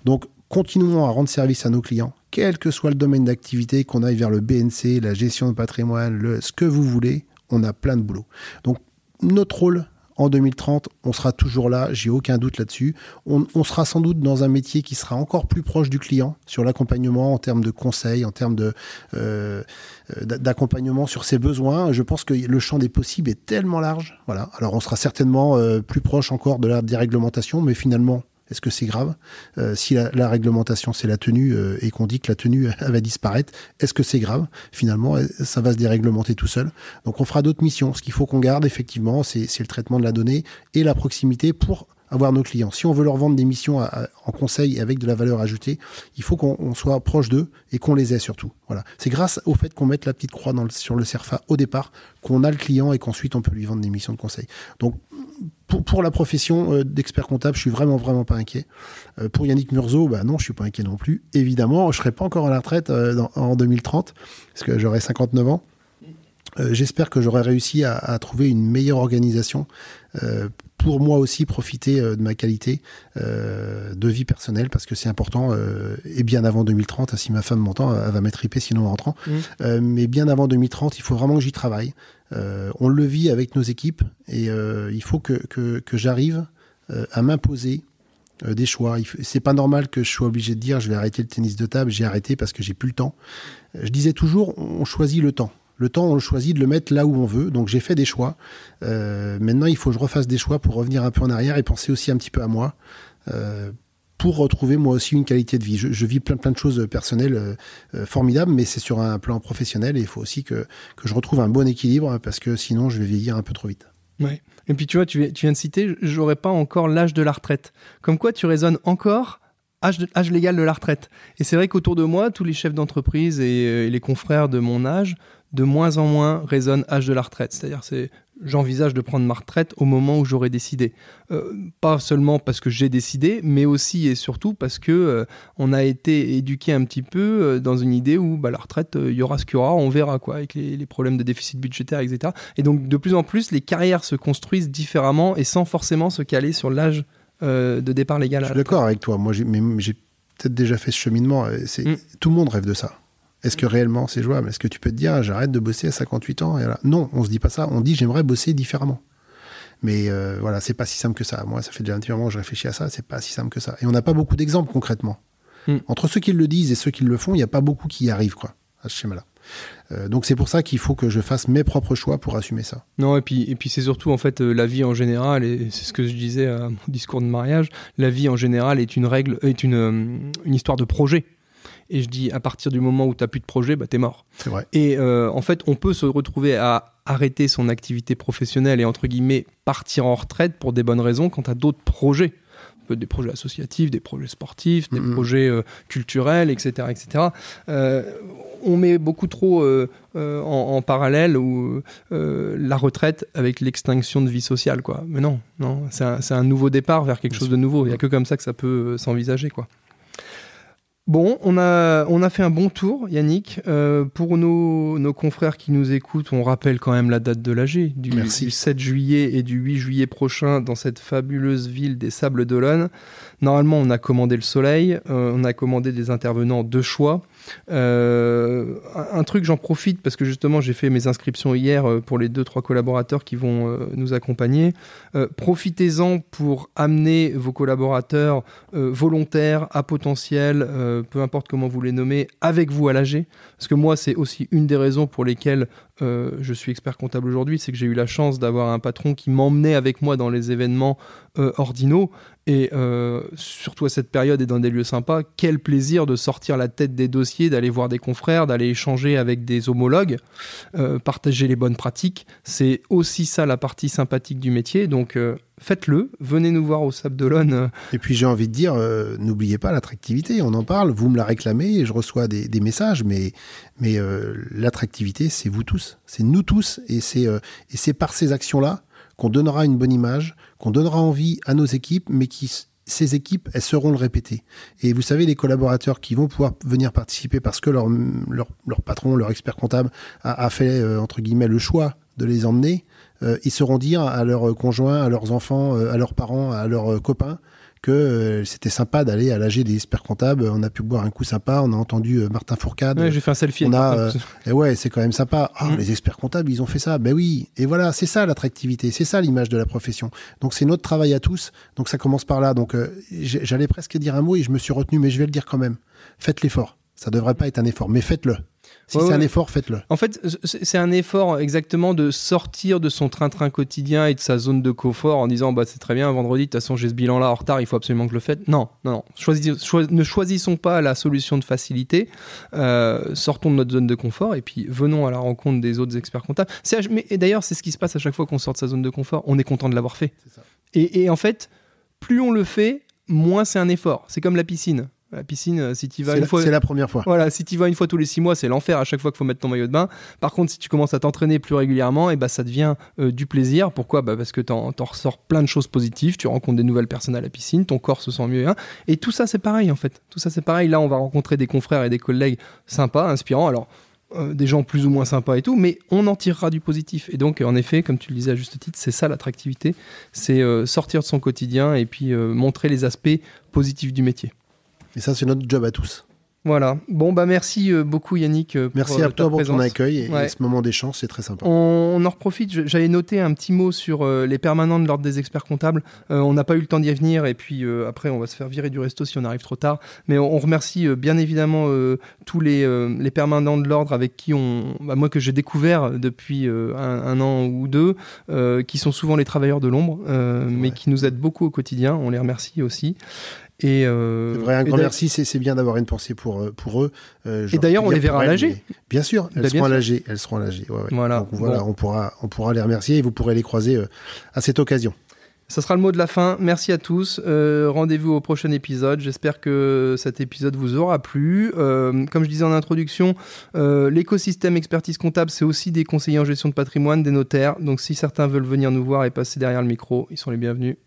Donc, continuons à rendre service à nos clients, quel que soit le domaine d'activité, qu'on aille vers le BNC, la gestion de patrimoine, ce que vous voulez, on a plein de boulot. Donc notre rôle en 2030, on sera toujours là, j'ai aucun doute là-dessus. On, sera sans doute dans un métier qui sera encore plus proche du client sur l'accompagnement en termes de conseils, en termes euh, d'accompagnement sur ses besoins. Je pense que le champ des possibles est tellement large. Voilà. Alors on sera certainement euh, plus proche encore de la déréglementation, mais finalement est-ce que c'est grave? Euh, Si la, réglementation, c'est la tenue euh, et qu'on dit que la tenue va disparaître, est-ce que c'est grave? Finalement, euh, ça va se déréglementer tout seul. Donc on fera d'autres missions. Ce qu'il faut qu'on garde, effectivement, c'est le traitement de la donnée et la proximité pour avoir nos clients. Si on veut leur vendre des missions en conseil avec de la valeur ajoutée, il faut qu'on soit proche d'eux et qu'on les ait surtout. Voilà. C'est grâce au fait qu'on mette la petite croix dans sur le CERFA au départ qu'on a le client et qu'ensuite on peut lui vendre des missions de conseil. Donc pour, la profession euh, d'expert comptable, je suis vraiment vraiment pas inquiet. Euh, pour Yannick Murzo, bah non, je suis pas inquiet non plus. Évidemment, je serai pas encore à la retraite euh, en 2030 parce que j'aurai 59 ans. J'espère que j'aurai réussi à, trouver une meilleure organisation pour moi aussi profiter euh, de ma qualité euh, de vie personnelle parce que c'est important euh, et bien avant 2030 si ma femme m'entend elle va m'être sinon en rentrant mmh. mais bien avant 2030 il faut vraiment que j'y travaille on le vit avec nos équipes et il faut que, que, j'arrive à m'imposer des choix. C'est pas normal que je sois obligé de dire je vais arrêter le tennis de table. J'ai arrêté parce que j'ai plus le temps. Je disais toujours on choisit le temps. Le temps, on choisit de le mettre là où on veut. Donc j'ai fait des choix. Euh, maintenant, il faut que je refasse des choix pour revenir un peu en arrière et penser aussi un petit peu à moi. Euh, pour retrouver moi aussi une qualité de vie. Je, vis plein plein de choses personnelles euh, formidables, mais c'est sur un plan professionnel et il faut aussi que, je retrouve un bon équilibre parce que sinon je vais vieillir un peu trop vite. Ouais. Et puis tu vois, tu, viens de citer, j'aurais pas encore l'âge de la retraite. Comme quoi tu raisonnes encore âge, légal de la retraite. Et c'est vrai qu'autour de moi, tous les chefs d'entreprise et, les confrères de mon âge de moins en moins résonne âge de la retraite. C'est-à-dire, c'est j'envisage de prendre ma retraite au moment où j'aurai décidé. Euh, pas seulement parce que j'ai décidé, mais aussi et surtout parce que euh, on a été éduqué un petit peu euh, dans une idée où bah, la retraite, il y aura ce qu'il y aura, on verra quoi, avec les, les, problèmes de déficit budgétaire, etc. Et donc de plus en plus, les carrières se construisent différemment et sans forcément se caler sur l'âge de départ légal. Je suis d'accord avec toi. Moi, j'ai peut-être déjà fait ce cheminement. Mm. tout le monde rêve de ça. Est-ce que réellement c'est jouable? Est-ce que tu peux te dire j'arrête de bosser à 58 ans et Non, on se dit pas ça. On dit j'aimerais bosser différemment. Mais euh, voilà, c'est pas si simple que ça. Moi, ça fait déjà un petit moment que je réfléchis à ça. C'est pas si simple que ça. Et on n'a pas beaucoup d'exemples concrètement. Hmm. Entre ceux qui le disent et ceux qui le font, il n'y a pas beaucoup qui y arrivent quoi, à ce schéma-là. Euh, donc c'est pour ça qu'il faut que je fasse mes propres choix pour assumer ça. Non, et puis, et puis c'est surtout en fait euh, la vie en général, et c'est ce que je disais à mon discours de mariage, la vie en général est une règle, est une, une histoire de projet. Et je dis, à partir du moment où tu n'as plus de projet, bah, tu es mort. Vrai. Et euh, en fait, on peut se retrouver à arrêter son activité professionnelle et, entre guillemets, partir en retraite pour des bonnes raisons quand tu as d'autres projets des projets associatifs, des projets sportifs, des mm-hmm. projets euh, culturels, etc. etc. Euh, on met beaucoup trop en, parallèle ou, la retraite avec l'extinction de vie sociale. Quoi. Mais non, non c'est un, un, nouveau départ vers quelque chose de nouveau. Il n'y a que comme ça que ça peut s'envisager. quoi. Bon, on a, on a fait un bon tour, Yannick. Euh, pour nos, nos, confrères qui nous écoutent, on rappelle quand même la date de l'AG, du, du, 7 juillet et du 8 juillet prochain dans cette fabuleuse ville des Sables d'Olonne. Normalement, on a commandé le soleil, euh, on a commandé des intervenants de choix. Euh, un truc, j'en profite parce que justement, j'ai fait mes inscriptions hier euh, pour les deux trois collaborateurs qui vont nous accompagner. Profitez-en pour amener vos collaborateurs volontaires, à potentiel, peu importe comment vous les nommez, avec vous à l'AG. Parce que moi, c'est aussi une des raisons pour lesquelles je suis expert comptable aujourd'hui, c'est que j'ai eu la chance d'avoir un patron qui m'emmenait avec moi dans les événements ordinaux. Et euh, surtout à cette période et dans des lieux sympas, quel plaisir de sortir la tête des dossiers, d'aller voir des confrères, d'aller échanger avec des homologues, euh, partager les bonnes pratiques. C'est aussi ça la partie sympathique du métier. Donc euh, faites-le, venez nous voir au Sable d'Olonne. Et puis j'ai envie de dire, n'oubliez pas l'attractivité, on en parle, vous me la réclamez et je reçois des, messages, mais, mais l'attractivité, c'est vous tous, c'est nous tous, et c'est par ces actions-là qu'on donnera une bonne image, qu'on donnera envie à nos équipes, mais qui ces équipes, elles seront le répéter. Et vous savez, les collaborateurs qui vont pouvoir venir participer parce que leur, patron, leur expert comptable a, a fait, euh, entre guillemets, le choix de les emmener, euh, ils sauront dire à leurs conjoints, à leurs enfants, euh, à leurs parents, à leurs copains, que euh, c'était sympa d'aller à l'AG des experts comptables. On a pu boire un coup sympa. On a entendu euh, Martin Fourcade. Ouais, j'ai fait un selfie. On a, euh, et ouais, c'est quand même sympa. Ah, mmh. les experts comptables, ils ont fait ça. Ben oui. Et voilà, c'est ça l'attractivité. C'est ça l'image de la profession. Donc c'est notre travail à tous. Donc ça commence par là. Donc j'allais presque dire un mot et je me suis retenu, mais je vais le dire quand même. Faites l'effort. Ça devrait pas être un effort, mais faites-le. Si ouais, c'est ouais. un effort, faites-le. En fait, c'est un effort exactement de sortir de son train-train quotidien et de sa zone de confort en disant bah c'est très bien vendredi de toute façon j'ai ce bilan là en retard il faut absolument que je le fasse. Non, non, non. Choisis, ne choisissons pas la solution de facilité. Euh, sortons de notre zone de confort et puis venons à la rencontre des autres experts comptables. Mais, et d'ailleurs c'est ce qui se passe à chaque fois qu'on sort de sa zone de confort. On est content de l'avoir fait. Et, et en fait, plus on le fait, moins c'est un effort. C'est comme la piscine. La piscine, si tu vas une la, fois, c'est la première fois. Voilà, si tu vas une fois tous les six mois, c'est l'enfer à chaque fois qu'il faut mettre ton maillot de bain. Par contre, si tu commences à t'entraîner plus régulièrement, et bah ça devient euh, du plaisir. Pourquoi? Bah parce que t'en, t'en ressors plein de choses positives. Tu rencontres des nouvelles personnes à la piscine, ton corps se sent mieux. Hein, et tout ça, c'est pareil en fait. Tout ça, c'est pareil. Là, on va rencontrer des confrères et des collègues sympas, inspirants. Alors. Euh, des gens plus ou moins sympas et tout, mais on en tirera du positif. Et donc, en effet, comme tu le disais à juste titre, c'est ça l'attractivité, c'est euh, sortir de son quotidien et puis euh, montrer les aspects positifs du métier. Et ça, c'est notre job à tous. Voilà. Bon, bah merci euh, beaucoup Yannick. Pour, merci à euh, toi pour présence. ton accueil et, Ouais. et ce moment d'échange, c'est très sympa. On, on en reprofite. J'avais noté un petit mot sur euh, les permanents de l'ordre des experts comptables. Euh, on n'a pas eu le temps d'y venir et puis euh, après on va se faire virer du resto si on arrive trop tard. Mais on, on remercie euh, bien évidemment euh, tous les, euh, les permanents de l'ordre avec qui on, bah, moi que j'ai découvert depuis euh, un, un an ou deux, euh, qui sont souvent les travailleurs de l'ombre, euh, mais qui nous aident beaucoup au quotidien. On les remercie aussi. Et, euh, C'est vrai, un grand merci, c'est bien d'avoir une pensée pour, euh, pour eux. Euh, Et d'ailleurs, leur on les verra à l'AG. elles, Bien sûr, elles Bah, seront bien à sûr. Elles seront à l'AG. Ouais, ouais. Voilà. Donc voilà, Bon. on, pourra, on pourra les remercier et vous pourrez les croiser euh, à cette occasion. Ça sera le mot de la fin. Merci à tous. Euh, Rendez-vous au prochain épisode. J'espère que cet épisode vous aura plu. Euh, comme je disais en introduction, euh, l'écosystème expertise comptable, c'est aussi des conseillers en gestion de patrimoine, des notaires. Donc si certains veulent venir nous voir et passer derrière le micro, ils sont les bienvenus.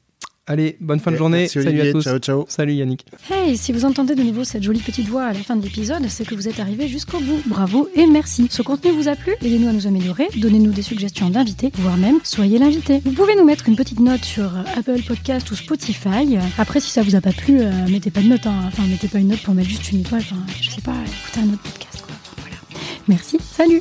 Allez, bonne fin de journée. Merci, Salut Olivier. à tous. Ciao, ciao. Salut Yannick. Hey, si vous entendez de nouveau cette jolie petite voix à la fin de l'épisode, c'est que vous êtes arrivé jusqu'au bout. Bravo et merci. Ce contenu vous a plu? Aidez-nous à nous améliorer, donnez-nous des suggestions d'invités, voire même soyez l'invité. Vous pouvez nous mettre une petite note sur euh, Apple Podcast ou Spotify. Après, si ça vous a pas plu, euh, mettez pas de note. hein. Enfin, mettez pas une note pour mettre juste une étoile. Enfin, je sais pas, écoutez un autre podcast. Quoi. Voilà. Merci. Salut